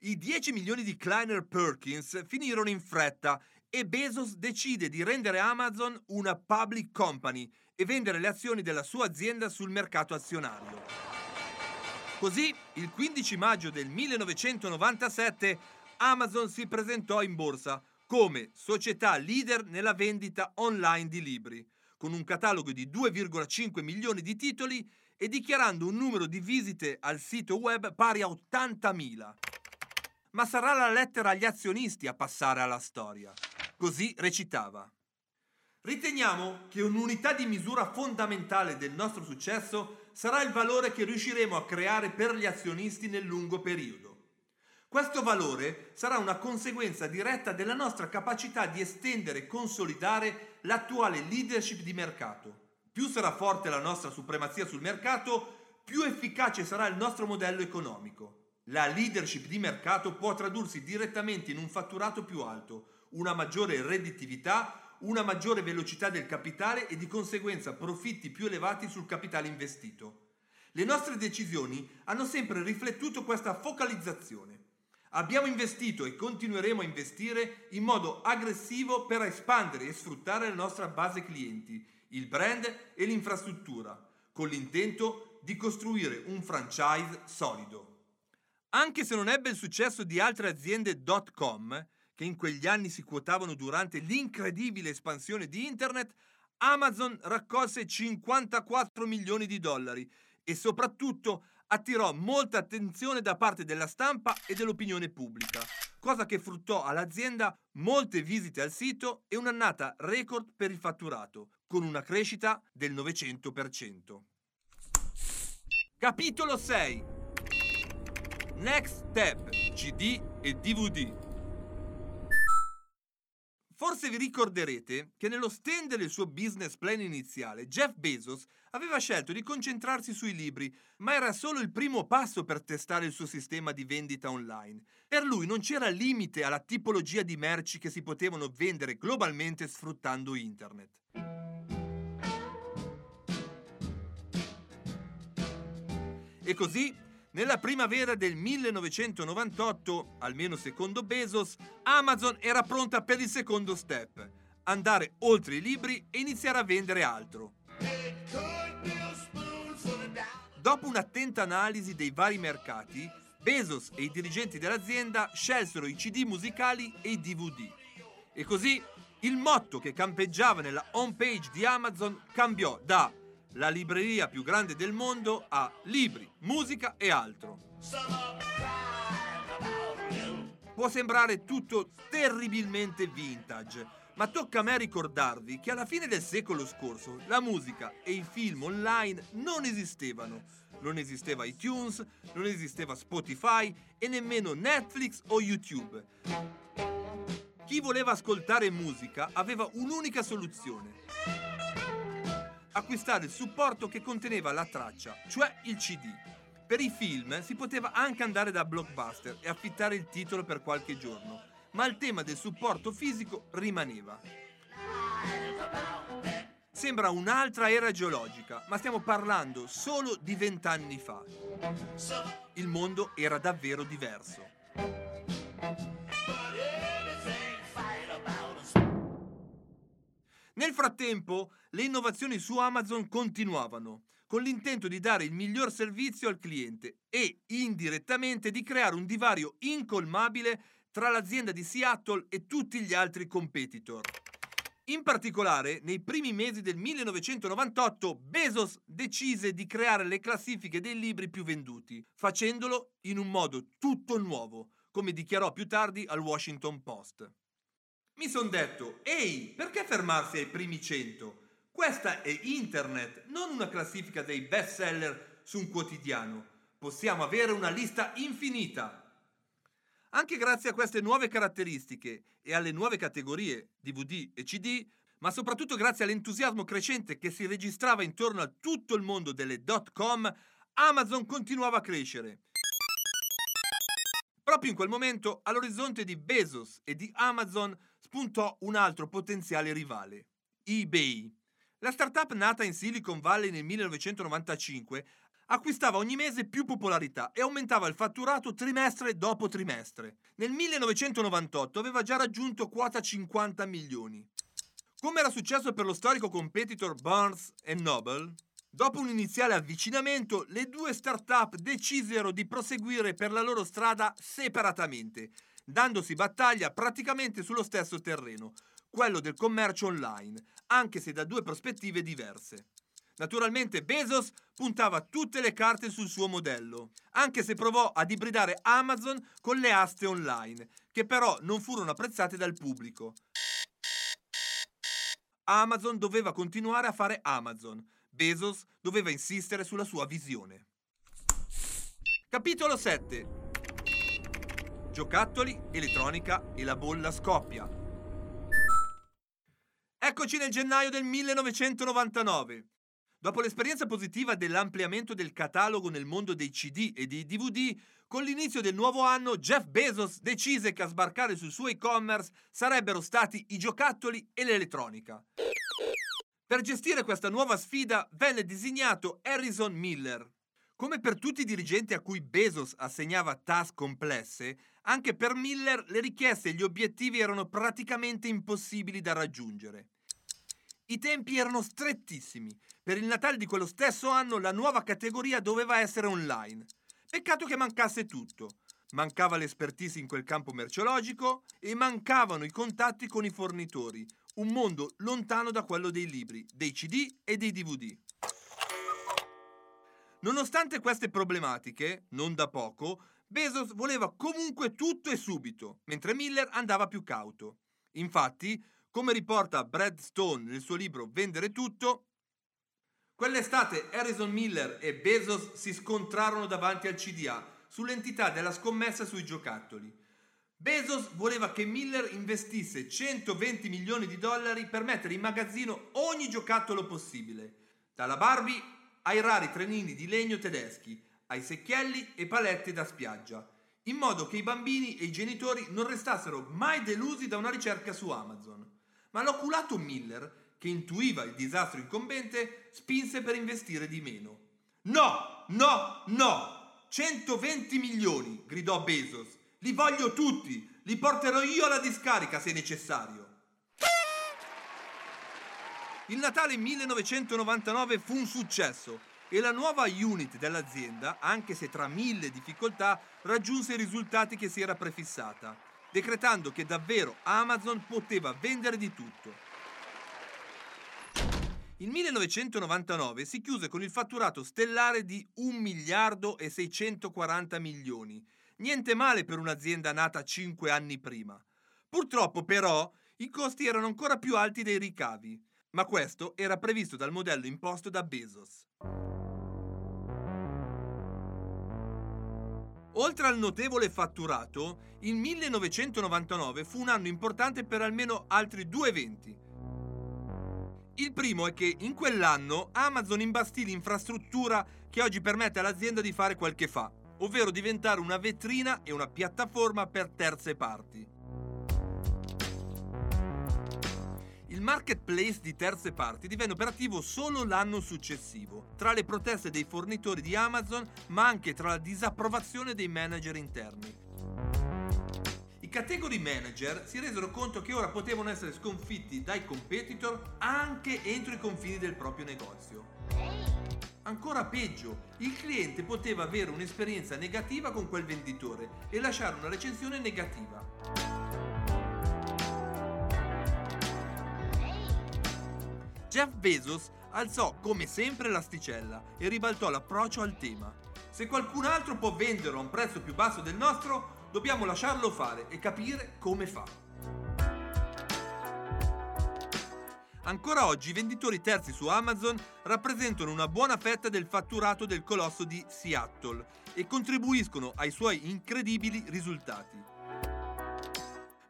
I 10 milioni di Kleiner Perkins finirono in fretta e Bezos decide di rendere Amazon una public company e vendere le azioni della sua azienda sul mercato azionario. Così, il 15 maggio del 1997, Amazon si presentò in borsa come società leader nella vendita online di libri con un catalogo di 2,5 milioni di titoli e dichiarando un numero di visite al sito web pari a 80.000. Ma sarà la lettera agli azionisti a passare alla storia. Così recitava. Riteniamo che un'unità di misura fondamentale del nostro successo sarà il valore che riusciremo a creare per gli azionisti nel lungo periodo. Questo valore sarà una conseguenza diretta della nostra capacità di estendere e consolidare l'attuale leadership di mercato. Più sarà forte la nostra supremazia sul mercato, più efficace sarà il nostro modello economico. La leadership di mercato può tradursi direttamente in un fatturato più alto, una maggiore redditività, una maggiore velocità del capitale e di conseguenza profitti più elevati sul capitale investito. Le nostre decisioni hanno sempre riflettuto questa focalizzazione. Abbiamo investito e continueremo a investire in modo aggressivo per espandere e sfruttare la nostra base clienti, il brand e l'infrastruttura, con l'intento di costruire un franchise solido. Anche se non ebbe il successo di altre aziende .com, che in quegli anni si quotavano durante l'incredibile espansione di Internet, Amazon raccolse 54 milioni di dollari e soprattutto attirò molta attenzione da parte della stampa e dell'opinione pubblica, cosa che fruttò all'azienda molte visite al sito e un'annata record per il fatturato, con una crescita del 900%. Capitolo 6 Next Step. CD e DVD Forse vi ricorderete che nello stendere il suo business plan iniziale, Jeff Bezos aveva scelto di concentrarsi sui libri, ma era solo il primo passo per testare il suo sistema di vendita online. Per lui non c'era limite alla tipologia di merci che si potevano vendere globalmente sfruttando internet. E così nella primavera del 1998, almeno secondo Bezos, Amazon era pronta per il secondo step, andare oltre i libri e iniziare a vendere altro. Dopo un'attenta analisi dei vari mercati, Bezos e i dirigenti dell'azienda scelsero i CD musicali e i DVD. E così il motto che campeggiava nella homepage di Amazon cambiò da la libreria più grande del mondo ha libri, musica e altro. Può sembrare tutto terribilmente vintage, ma tocca a me ricordarvi che alla fine del secolo scorso la musica e i film online non esistevano. Non esisteva iTunes, non esisteva Spotify e nemmeno Netflix o YouTube. Chi voleva ascoltare musica aveva un'unica soluzione acquistare il supporto che conteneva la traccia, cioè il CD. Per i film si poteva anche andare da Blockbuster e affittare il titolo per qualche giorno, ma il tema del supporto fisico rimaneva. Sembra un'altra era geologica, ma stiamo parlando solo di vent'anni fa. Il mondo era davvero diverso. Nel frattempo, le innovazioni su Amazon continuavano, con l'intento di dare il miglior servizio al cliente e, indirettamente, di creare un divario incolmabile tra l'azienda di Seattle e tutti gli altri competitor. In particolare, nei primi mesi del 1998, Bezos decise di creare le classifiche dei libri più venduti, facendolo in un modo tutto nuovo, come dichiarò più tardi al Washington Post. Mi son detto, ehi, perché fermarsi ai primi 100? Questa è internet, non una classifica dei best seller su un quotidiano. Possiamo avere una lista infinita. Anche grazie a queste nuove caratteristiche e alle nuove categorie DVD e CD, ma soprattutto grazie all'entusiasmo crescente che si registrava intorno a tutto il mondo delle dot com, Amazon continuava a crescere. Proprio in quel momento, all'orizzonte di Bezos e di Amazon spuntò un altro potenziale rivale, eBay. La startup nata in Silicon Valley nel 1995 acquistava ogni mese più popolarità e aumentava il fatturato trimestre dopo trimestre. Nel 1998 aveva già raggiunto quota 50 milioni. Come era successo per lo storico competitor Barnes Noble, dopo un iniziale avvicinamento, le due start-up decisero di proseguire per la loro strada separatamente dandosi battaglia praticamente sullo stesso terreno, quello del commercio online, anche se da due prospettive diverse. Naturalmente Bezos puntava tutte le carte sul suo modello, anche se provò ad ibridare Amazon con le aste online, che però non furono apprezzate dal pubblico. Amazon doveva continuare a fare Amazon, Bezos doveva insistere sulla sua visione. Capitolo 7 Giocattoli, elettronica e la bolla scoppia. Eccoci nel gennaio del 1999. Dopo l'esperienza positiva dell'ampliamento del catalogo nel mondo dei CD e dei DVD, con l'inizio del nuovo anno Jeff Bezos decise che a sbarcare sul suo e-commerce sarebbero stati i giocattoli e l'elettronica. Per gestire questa nuova sfida venne designato Harrison Miller, Come per tutti i dirigenti a cui Bezos assegnava task complesse, anche per Miller le richieste e gli obiettivi erano praticamente impossibili da raggiungere. I tempi erano strettissimi. Per il Natale di quello stesso anno la nuova categoria doveva essere online. Peccato che mancasse tutto. Mancava l'espertise in quel campo merceologico e mancavano i contatti con i fornitori, un mondo lontano da quello dei libri, dei CD e dei DVD. Nonostante queste problematiche, non da poco, Bezos voleva comunque tutto e subito, mentre Miller andava più cauto. Infatti, come riporta Brad Stone nel suo libro Vendere tutto, quell'estate Harrison Miller e Bezos si scontrarono davanti al CDA sull'entità della scommessa sui giocattoli. Bezos voleva che Miller investisse 120 milioni di dollari per mettere in magazzino ogni giocattolo possibile, dalla Barbie ai rari trenini di legno tedeschi, ai secchielli e palette da spiaggia, in modo che i bambini e i genitori non restassero mai delusi da una ricerca su Amazon. Ma l'oculato Miller, che intuiva il disastro incombente, spinse per investire di meno. No, no, no! 120 milioni, gridò Bezos. Li voglio tutti, li porterò io alla discarica se necessario. Il Natale 1999 fu un successo e la nuova unit dell'azienda, anche se tra mille difficoltà, raggiunse i risultati che si era prefissata, decretando che davvero Amazon poteva vendere di tutto. Il 1999 si chiuse con il fatturato stellare di 1 miliardo e 640 milioni. Niente male per un'azienda nata 5 anni prima. Purtroppo però i costi erano ancora più alti dei ricavi ma questo era previsto dal modello imposto da Bezos. Oltre al notevole fatturato, il 1999 fu un anno importante per almeno altri due eventi. Il primo è che in quell'anno Amazon imbastì l'infrastruttura che oggi permette all'azienda di fare quel che fa, ovvero diventare una vetrina e una piattaforma per terze parti. Marketplace di terze parti divenne operativo solo l'anno successivo, tra le proteste dei fornitori di Amazon, ma anche tra la disapprovazione dei manager interni. I category manager si resero conto che ora potevano essere sconfitti dai competitor anche entro i confini del proprio negozio. Ancora peggio, il cliente poteva avere un'esperienza negativa con quel venditore e lasciare una recensione negativa. Jeff Bezos alzò come sempre l'asticella e ribaltò l'approccio al tema. Se qualcun altro può venderlo a un prezzo più basso del nostro, dobbiamo lasciarlo fare e capire come fa. Ancora oggi i venditori terzi su Amazon rappresentano una buona fetta del fatturato del colosso di Seattle e contribuiscono ai suoi incredibili risultati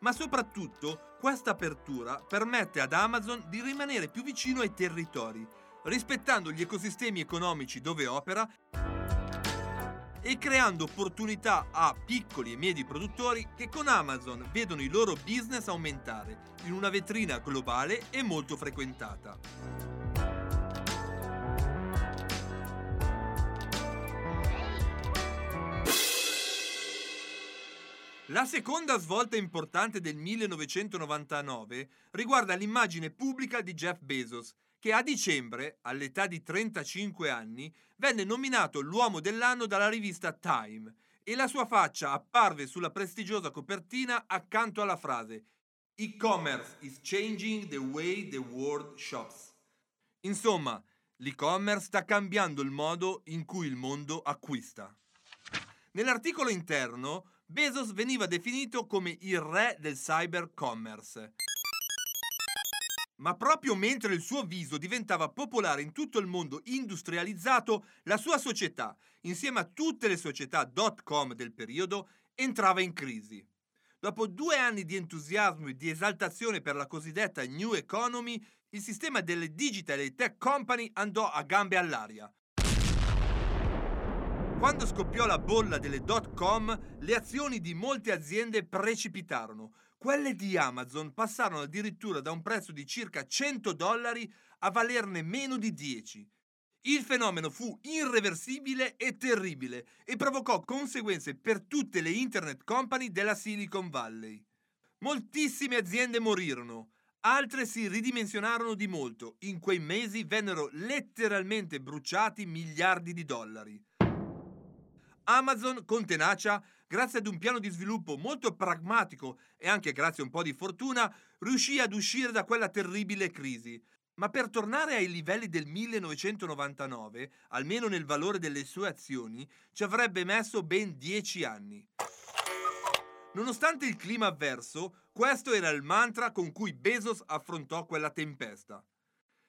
ma soprattutto questa apertura permette ad Amazon di rimanere più vicino ai territori, rispettando gli ecosistemi economici dove opera e creando opportunità a piccoli e medi produttori che con Amazon vedono i loro business aumentare in una vetrina globale e molto frequentata. La seconda svolta importante del 1999 riguarda l'immagine pubblica di Jeff Bezos, che a dicembre, all'età di 35 anni, venne nominato l'uomo dell'anno dalla rivista Time e la sua faccia apparve sulla prestigiosa copertina accanto alla frase E-commerce is changing the way the world shops. Insomma, l'e-commerce sta cambiando il modo in cui il mondo acquista. Nell'articolo interno Bezos veniva definito come il re del cyber commerce. Ma proprio mentre il suo viso diventava popolare in tutto il mondo industrializzato, la sua società, insieme a tutte le società dot com del periodo, entrava in crisi. Dopo due anni di entusiasmo e di esaltazione per la cosiddetta New Economy, il sistema delle digital e tech company andò a gambe all'aria. Quando scoppiò la bolla delle dot com, le azioni di molte aziende precipitarono. Quelle di Amazon passarono addirittura da un prezzo di circa 100 dollari a valerne meno di 10. Il fenomeno fu irreversibile e terribile e provocò conseguenze per tutte le internet company della Silicon Valley. Moltissime aziende morirono, altre si ridimensionarono di molto. In quei mesi vennero letteralmente bruciati miliardi di dollari. Amazon con tenacia, grazie ad un piano di sviluppo molto pragmatico e anche grazie a un po' di fortuna, riuscì ad uscire da quella terribile crisi. Ma per tornare ai livelli del 1999, almeno nel valore delle sue azioni, ci avrebbe messo ben 10 anni. Nonostante il clima avverso, questo era il mantra con cui Bezos affrontò quella tempesta.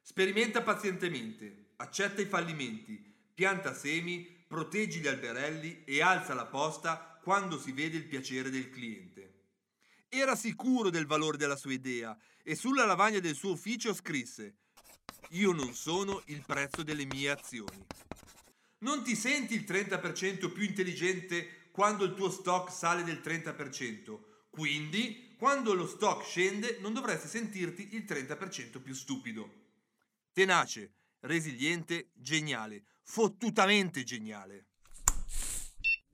Sperimenta pazientemente, accetta i fallimenti, pianta semi, proteggi gli alberelli e alza la posta quando si vede il piacere del cliente. Era sicuro del valore della sua idea e sulla lavagna del suo ufficio scrisse Io non sono il prezzo delle mie azioni. Non ti senti il 30% più intelligente quando il tuo stock sale del 30%, quindi quando lo stock scende non dovresti sentirti il 30% più stupido. Tenace, resiliente, geniale, fottutamente geniale.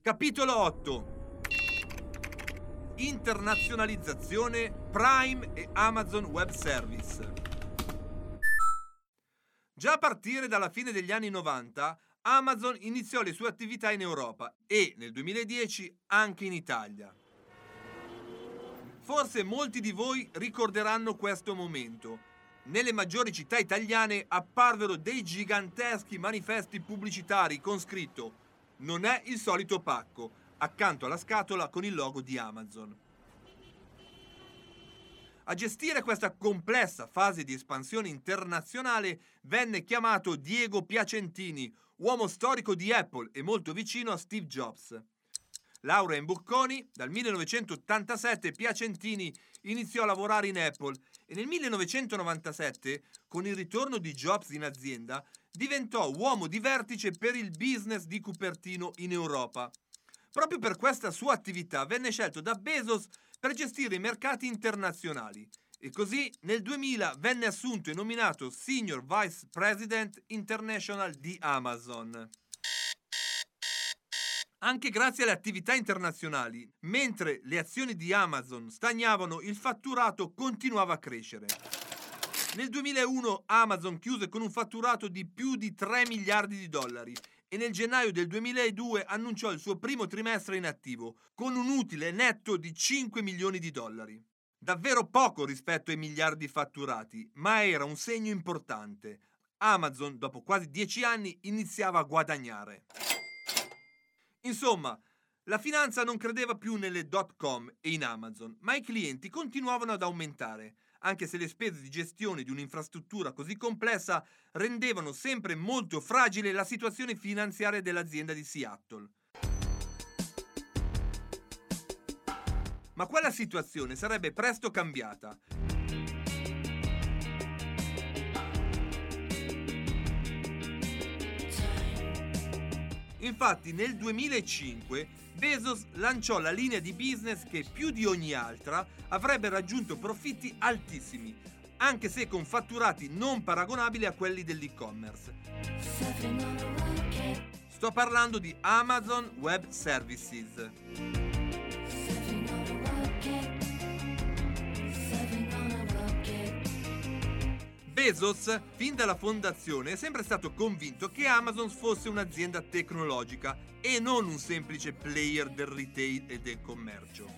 Capitolo 8 Internazionalizzazione Prime e Amazon Web Service. Già a partire dalla fine degli anni 90, Amazon iniziò le sue attività in Europa e nel 2010 anche in Italia. Forse molti di voi ricorderanno questo momento. Nelle maggiori città italiane apparvero dei giganteschi manifesti pubblicitari con scritto Non è il solito pacco, accanto alla scatola con il logo di Amazon. A gestire questa complessa fase di espansione internazionale venne chiamato Diego Piacentini, uomo storico di Apple e molto vicino a Steve Jobs. Laurea in Bocconi, dal 1987 Piacentini iniziò a lavorare in Apple e nel 1997, con il ritorno di Jobs in azienda, diventò uomo di vertice per il business di Cupertino in Europa. Proprio per questa sua attività venne scelto da Bezos per gestire i mercati internazionali e così nel 2000 venne assunto e nominato Senior Vice President International di Amazon. Anche grazie alle attività internazionali, mentre le azioni di Amazon stagnavano, il fatturato continuava a crescere. Nel 2001 Amazon chiuse con un fatturato di più di 3 miliardi di dollari e nel gennaio del 2002 annunciò il suo primo trimestre in attivo, con un utile netto di 5 milioni di dollari. Davvero poco rispetto ai miliardi fatturati, ma era un segno importante. Amazon, dopo quasi 10 anni, iniziava a guadagnare. Insomma, la finanza non credeva più nelle dot com e in Amazon, ma i clienti continuavano ad aumentare anche se le spese di gestione di un'infrastruttura così complessa rendevano sempre molto fragile la situazione finanziaria dell'azienda di Seattle. Ma quella situazione sarebbe presto cambiata. Infatti nel 2005 Bezos lanciò la linea di business che più di ogni altra avrebbe raggiunto profitti altissimi, anche se con fatturati non paragonabili a quelli dell'e-commerce. Sto parlando di Amazon Web Services. Bezos, fin dalla fondazione, è sempre stato convinto che Amazon fosse un'azienda tecnologica e non un semplice player del retail e del commercio.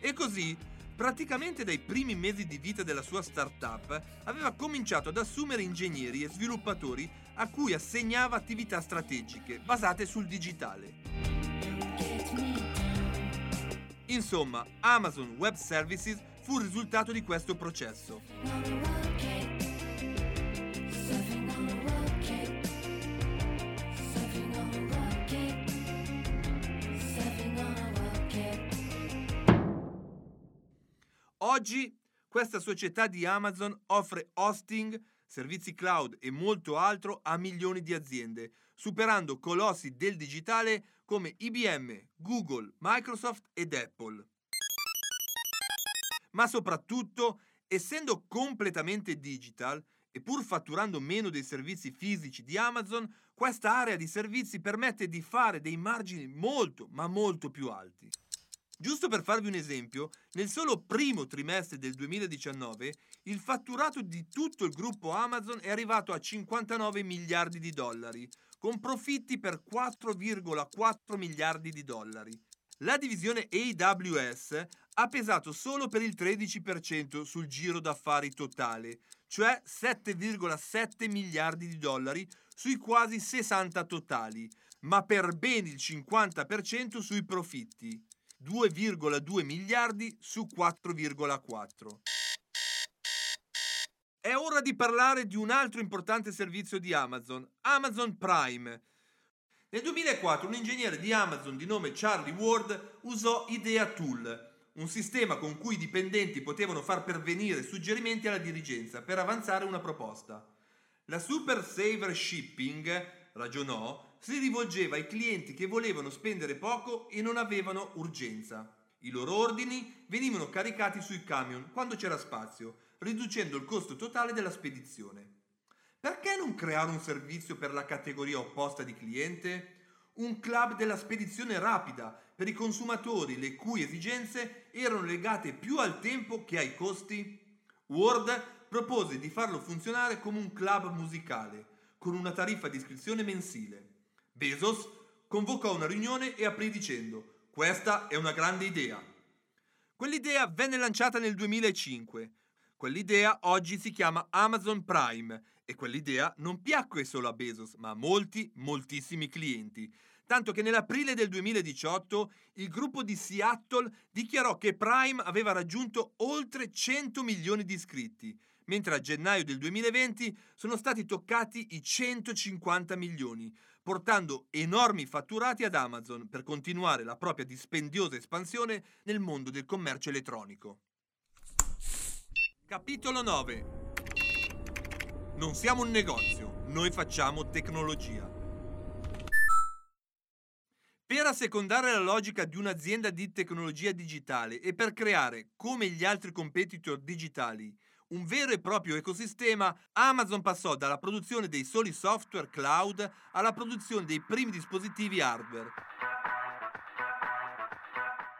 E così, praticamente dai primi mesi di vita della sua startup, aveva cominciato ad assumere ingegneri e sviluppatori a cui assegnava attività strategiche basate sul digitale. Insomma, Amazon Web Services fu il risultato di questo processo. Oggi questa società di Amazon offre hosting, servizi cloud e molto altro a milioni di aziende, superando colossi del digitale come IBM, Google, Microsoft ed Apple ma soprattutto, essendo completamente digital, E pur fatturando meno dei servizi fisici di Amazon, questa area di servizi permette di fare dei margini molto, ma molto più alti. Giusto per farvi un esempio, nel solo primo trimestre del 2019 il fatturato di tutto il gruppo Amazon è arrivato a 59 miliardi di dollari, con profitti per 4,4 miliardi di dollari. La divisione AWS ha pesato solo per il 13% sul giro d'affari totale, cioè 7,7 miliardi di dollari sui quasi 60 totali, ma per ben il 50% sui profitti, 2,2 miliardi su 4,4. È ora di parlare di un altro importante servizio di Amazon, Amazon Prime. Nel 2004 un ingegnere di Amazon di nome Charlie Ward usò Idea Tool, un sistema con cui i dipendenti potevano far pervenire suggerimenti alla dirigenza per avanzare una proposta. La Super Saver Shipping, ragionò, si rivolgeva ai clienti che volevano spendere poco e non avevano urgenza. I loro ordini venivano caricati sui camion quando c'era spazio, riducendo il costo totale della spedizione. Perché non creare un servizio per la categoria opposta di cliente? Un club della spedizione rapida per i consumatori le cui esigenze erano legate più al tempo che ai costi? Word propose di farlo funzionare come un club musicale, con una tariffa di iscrizione mensile. Bezos convocò una riunione e aprì dicendo questa è una grande idea. Quell'idea venne lanciata nel 2005 Quell'idea oggi si chiama Amazon Prime e quell'idea non piacque solo a Bezos, ma a molti, moltissimi clienti. Tanto che nell'aprile del 2018 il gruppo di Seattle dichiarò che Prime aveva raggiunto oltre 100 milioni di iscritti, mentre a gennaio del 2020 sono stati toccati i 150 milioni, portando enormi fatturati ad Amazon per continuare la propria dispendiosa espansione nel mondo del commercio elettronico. Capitolo 9 Non siamo un negozio, noi facciamo tecnologia. Per assecondare la logica di un'azienda di tecnologia digitale e per creare, come gli altri competitor digitali, un vero e proprio ecosistema, Amazon passò dalla produzione dei soli software cloud alla produzione dei primi dispositivi hardware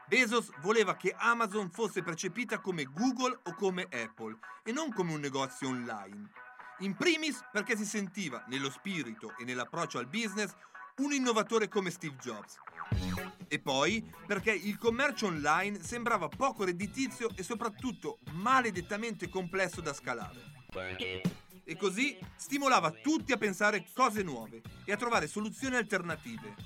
Bezos voleva che Amazon fosse percepita come Google o come Apple e non come un negozio online. In primis perché si sentiva, nello spirito e nell'approccio al business, un innovatore come Steve Jobs. E poi perché il commercio online sembrava poco redditizio e soprattutto maledettamente complesso da scalare. E così stimolava tutti a pensare cose nuove e a trovare soluzioni alternative.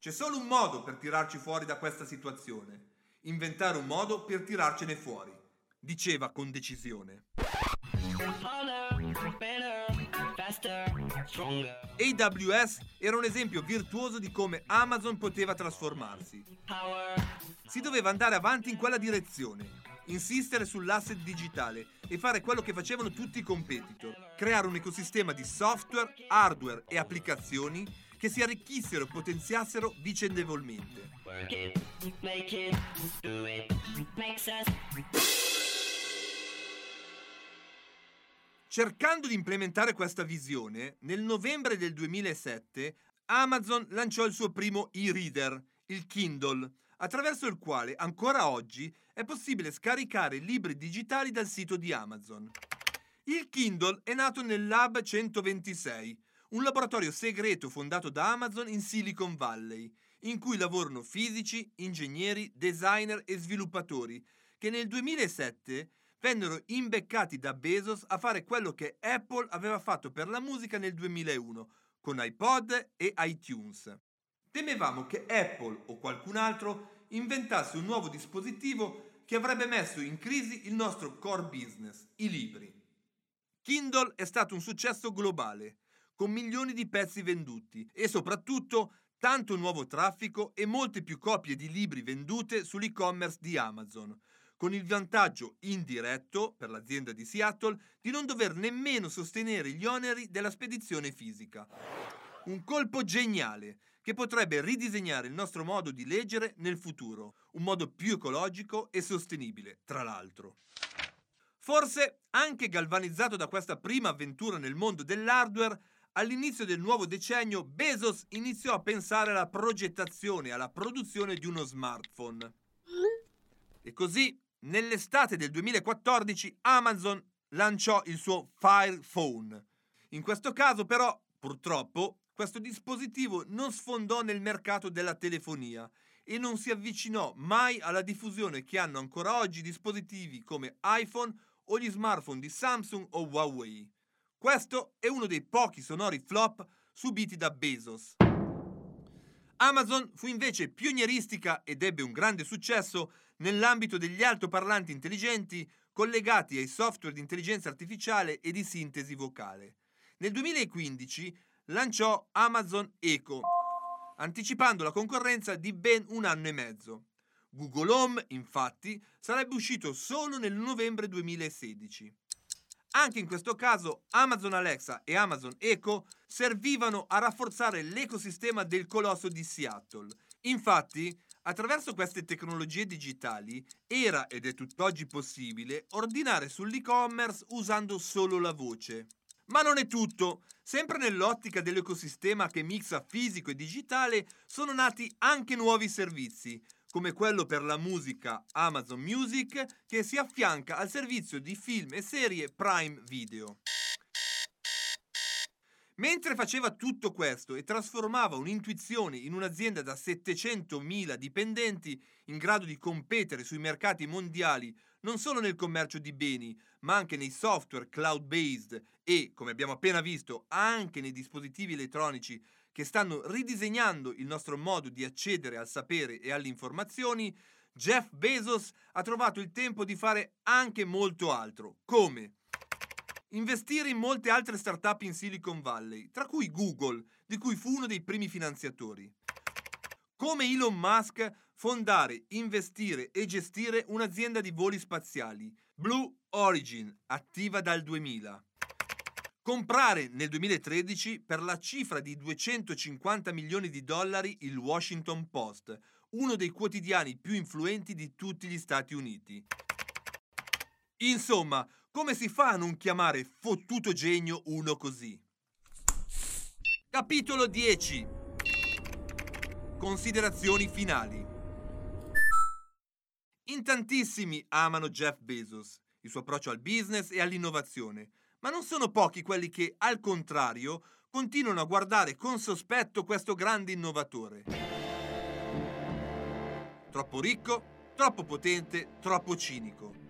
C'è solo un modo per tirarci fuori da questa situazione. Inventare un modo per tirarcene fuori, diceva con decisione. AWS era un esempio virtuoso di come Amazon poteva trasformarsi. Si doveva andare avanti in quella direzione, insistere sull'asset digitale e fare quello che facevano tutti i competitor, creare un ecosistema di software, hardware e applicazioni che si arricchissero e potenziassero vicendevolmente. Cercando di implementare questa visione, nel novembre del 2007 Amazon lanciò il suo primo e-reader, il Kindle, attraverso il quale ancora oggi è possibile scaricare libri digitali dal sito di Amazon. Il Kindle è nato nel Lab 126, un laboratorio segreto fondato da Amazon in Silicon Valley, in cui lavorano fisici, ingegneri, designer e sviluppatori, che nel 2007 vennero imbeccati da Bezos a fare quello che Apple aveva fatto per la musica nel 2001 con iPod e iTunes. Temevamo che Apple o qualcun altro inventasse un nuovo dispositivo che avrebbe messo in crisi il nostro core business, i libri. Kindle è stato un successo globale con milioni di pezzi venduti e soprattutto tanto nuovo traffico e molte più copie di libri vendute sull'e-commerce di Amazon, con il vantaggio indiretto per l'azienda di Seattle di non dover nemmeno sostenere gli oneri della spedizione fisica. Un colpo geniale che potrebbe ridisegnare il nostro modo di leggere nel futuro, un modo più ecologico e sostenibile, tra l'altro. Forse, anche galvanizzato da questa prima avventura nel mondo dell'hardware, all'inizio del nuovo decennio Bezos iniziò a pensare alla progettazione e alla produzione di uno smartphone. E così, nell'estate del 2014, Amazon lanciò il suo Fire Phone. In questo caso, però, purtroppo, questo dispositivo non sfondò nel mercato della telefonia e non si avvicinò mai alla diffusione che hanno ancora oggi dispositivi come iPhone o gli smartphone di Samsung o Huawei. Questo è uno dei pochi sonori flop subiti da Bezos. Amazon fu invece pionieristica ed ebbe un grande successo nell'ambito degli altoparlanti intelligenti collegati ai software di intelligenza artificiale e di sintesi vocale. Nel 2015 lanciò Amazon Echo, anticipando la concorrenza di ben un anno e mezzo. Google Home, infatti, sarebbe uscito solo nel novembre 2016. Anche in questo caso Amazon Alexa e Amazon Echo servivano a rafforzare l'ecosistema del colosso di Seattle. Infatti, attraverso queste tecnologie digitali era ed è tutt'oggi possibile ordinare sull'e-commerce usando solo la voce. Ma non è tutto. Sempre nell'ottica dell'ecosistema che mixa fisico e digitale sono nati anche nuovi servizi, come quello per la musica Amazon Music che si affianca al servizio di film e serie Prime Video. Mentre faceva tutto questo e trasformava un'intuizione in un'azienda da 700.000 dipendenti in grado di competere sui mercati mondiali non solo nel commercio di beni, ma anche nei software cloud-based e, come abbiamo appena visto, anche nei dispositivi elettronici che stanno ridisegnando il nostro modo di accedere al sapere e alle informazioni, Jeff Bezos ha trovato il tempo di fare anche molto altro. Come? Investire in molte altre start-up in Silicon Valley, tra cui Google, di cui fu uno dei primi finanziatori. Come Elon Musk, fondare, investire e gestire un'azienda di voli spaziali, Blue Origin, attiva dal 2000 comprare nel 2013 per la cifra di 250 milioni di dollari il Washington Post, uno dei quotidiani più influenti di tutti gli Stati Uniti. Insomma, come si fa a non chiamare fottuto genio uno così? Capitolo 10 Considerazioni finali In tantissimi amano Jeff Bezos, il suo approccio al business e all'innovazione, ma non sono pochi quelli che, al contrario, continuano a guardare con sospetto questo grande innovatore. Troppo ricco, troppo potente, troppo cinico.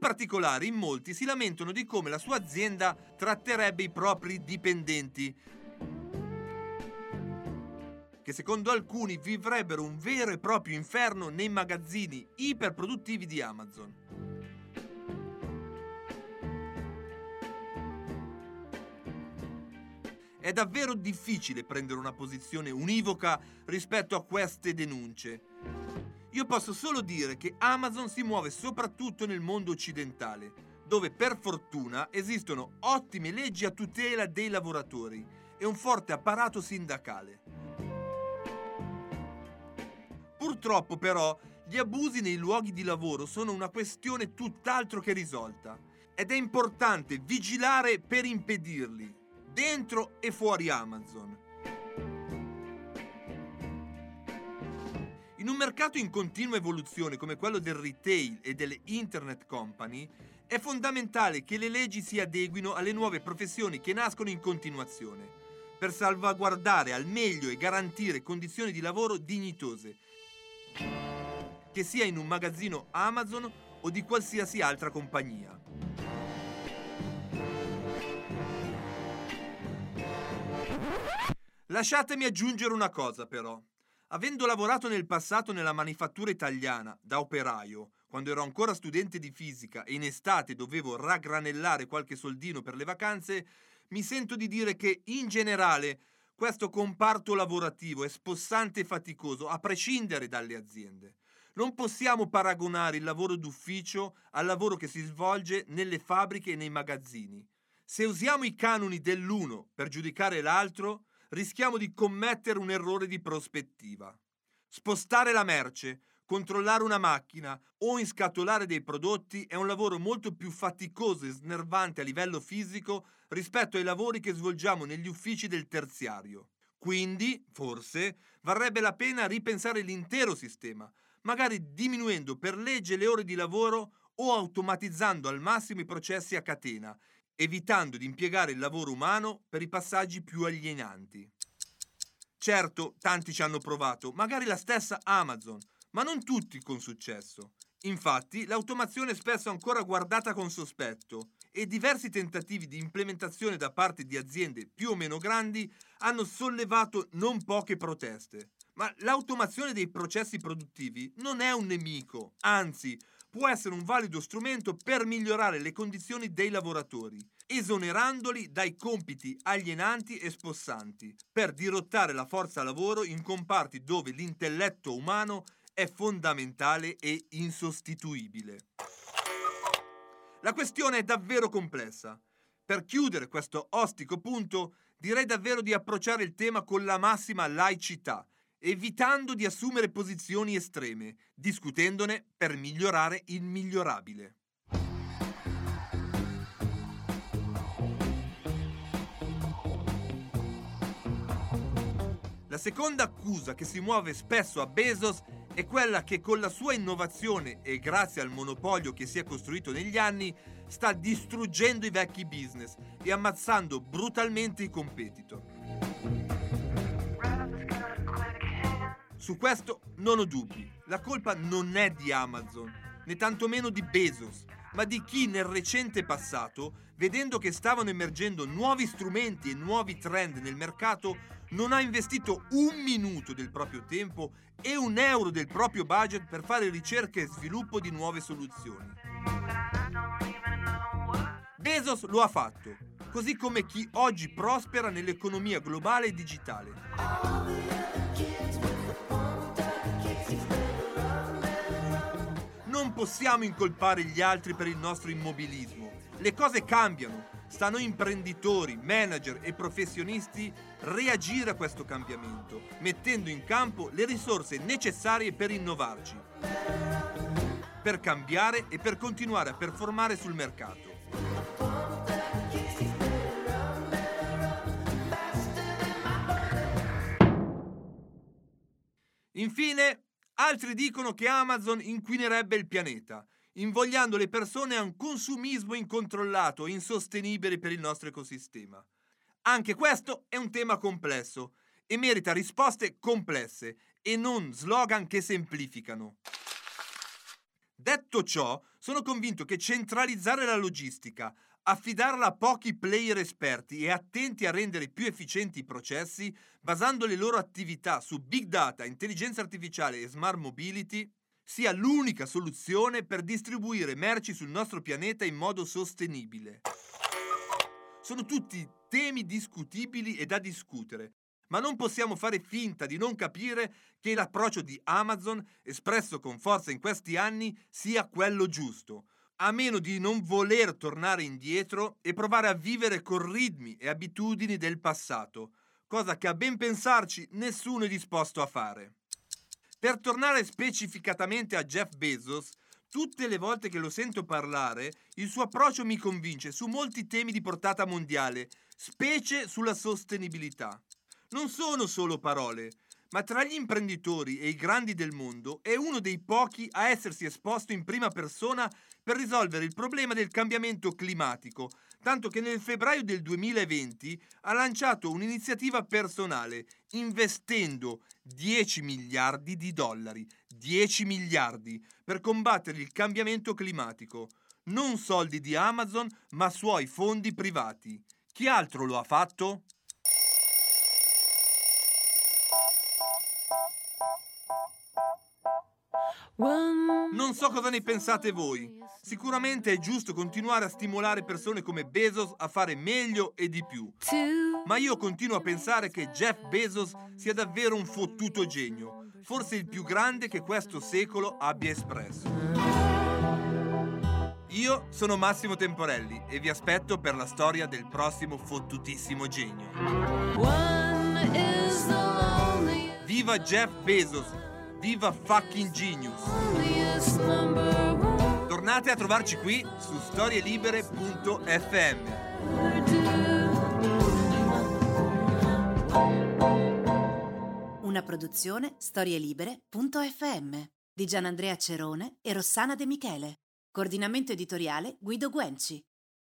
Particolare in molti si lamentano di come la sua azienda tratterebbe i propri dipendenti, che secondo alcuni vivrebbero un vero e proprio inferno nei magazzini iperproduttivi di Amazon. È davvero difficile prendere una posizione univoca rispetto a queste denunce. Io posso solo dire che Amazon si muove soprattutto nel mondo occidentale, dove per fortuna esistono ottime leggi a tutela dei lavoratori e un forte apparato sindacale. Purtroppo però gli abusi nei luoghi di lavoro sono una questione tutt'altro che risolta ed è importante vigilare per impedirli, dentro e fuori Amazon. In un mercato in continua evoluzione come quello del retail e delle internet company, è fondamentale che le leggi si adeguino alle nuove professioni che nascono in continuazione, per salvaguardare al meglio e garantire condizioni di lavoro dignitose, che sia in un magazzino Amazon o di qualsiasi altra compagnia. Lasciatemi aggiungere una cosa però. Avendo lavorato nel passato nella manifattura italiana, da operaio, quando ero ancora studente di fisica e in estate dovevo raggranellare qualche soldino per le vacanze, mi sento di dire che in generale questo comparto lavorativo è spossante e faticoso a prescindere dalle aziende. Non possiamo paragonare il lavoro d'ufficio al lavoro che si svolge nelle fabbriche e nei magazzini. Se usiamo i canoni dell'uno per giudicare l'altro, rischiamo di commettere un errore di prospettiva. Spostare la merce, controllare una macchina o inscatolare dei prodotti è un lavoro molto più faticoso e snervante a livello fisico rispetto ai lavori che svolgiamo negli uffici del terziario. Quindi, forse, varrebbe la pena ripensare l'intero sistema, magari diminuendo per legge le ore di lavoro o automatizzando al massimo i processi a catena, evitando di impiegare il lavoro umano per i passaggi più alienanti. Certo, tanti ci hanno provato, magari la stessa Amazon, ma non tutti con successo. Infatti, l'automazione è spesso ancora guardata con sospetto e diversi tentativi di implementazione da parte di aziende più o meno grandi hanno sollevato non poche proteste. Ma l'automazione dei processi produttivi non è un nemico, anzi può essere un valido strumento per migliorare le condizioni dei lavoratori, esonerandoli dai compiti alienanti e spossanti, per dirottare la forza lavoro in comparti dove l'intelletto umano è fondamentale e insostituibile. La questione è davvero complessa. Per chiudere questo ostico punto, direi davvero di approcciare il tema con la massima laicità, evitando di assumere posizioni estreme, discutendone per migliorare il migliorabile. La seconda accusa che si muove spesso a Bezos è quella che con la sua innovazione e grazie al monopolio che si è costruito negli anni sta distruggendo i vecchi business e ammazzando brutalmente i competitor. Su questo non ho dubbi, la colpa non è di Amazon, né tantomeno di Bezos, ma di chi nel recente passato, vedendo che stavano emergendo nuovi strumenti e nuovi trend nel mercato, non ha investito un minuto del proprio tempo e un euro del proprio budget per fare ricerca e sviluppo di nuove soluzioni. Bezos lo ha fatto, così come chi oggi prospera nell'economia globale e digitale. Possiamo incolpare gli altri per il nostro immobilismo. Le cose cambiano Sta a noi imprenditori, manager e professionisti reagire a questo cambiamento, mettendo in campo le risorse necessarie per innovarci, per cambiare e per continuare a performare sul mercato. Infine, altri dicono che Amazon inquinerebbe il pianeta invogliando le persone a un consumismo incontrollato e insostenibile per il nostro ecosistema. Anche questo è un tema complesso e merita risposte complesse e non slogan che semplificano. Detto ciò, sono convinto che centralizzare la logistica, affidarla a pochi player esperti e attenti a rendere più efficienti i processi, basando le loro attività su big data, intelligenza artificiale e smart mobility, sia l'unica soluzione per distribuire merci sul nostro pianeta in modo sostenibile. Sono tutti temi discutibili e da discutere, ma non possiamo fare finta di non capire che l'approccio di Amazon, espresso con forza in questi anni, sia quello giusto, a meno di non voler tornare indietro e provare a vivere con ritmi e abitudini del passato, cosa che a ben pensarci nessuno è disposto a fare. Per tornare specificatamente a Jeff Bezos, tutte le volte che lo sento parlare, il suo approccio mi convince su molti temi di portata mondiale, specie sulla sostenibilità. Non sono solo parole, ma tra gli imprenditori e i grandi del mondo è uno dei pochi a essersi esposto in prima persona per risolvere il problema del cambiamento climatico, tanto che nel febbraio del 2020 ha lanciato un'iniziativa personale investendo 10 miliardi di dollari, 10 miliardi, per combattere il cambiamento climatico. Non soldi di Amazon, ma suoi fondi privati. Chi altro lo ha fatto? Non so cosa ne pensate voi. Sicuramente è giusto continuare a stimolare persone come Bezos a fare meglio e di più. Ma io continuo a pensare che Jeff Bezos sia davvero un fottuto genio. forse il più grande che questo secolo abbia espresso. Io sono Massimo Temporelli e vi aspetto per la storia del prossimo fottutissimo genio. Viva Jeff Bezos! Viva fucking genius! Tornate a trovarci qui su storielibere.fm. Una produzione storielibere.fm di Gianandrea Cerone e Rossana De Michele. Coordinamento editoriale Guido Guenci.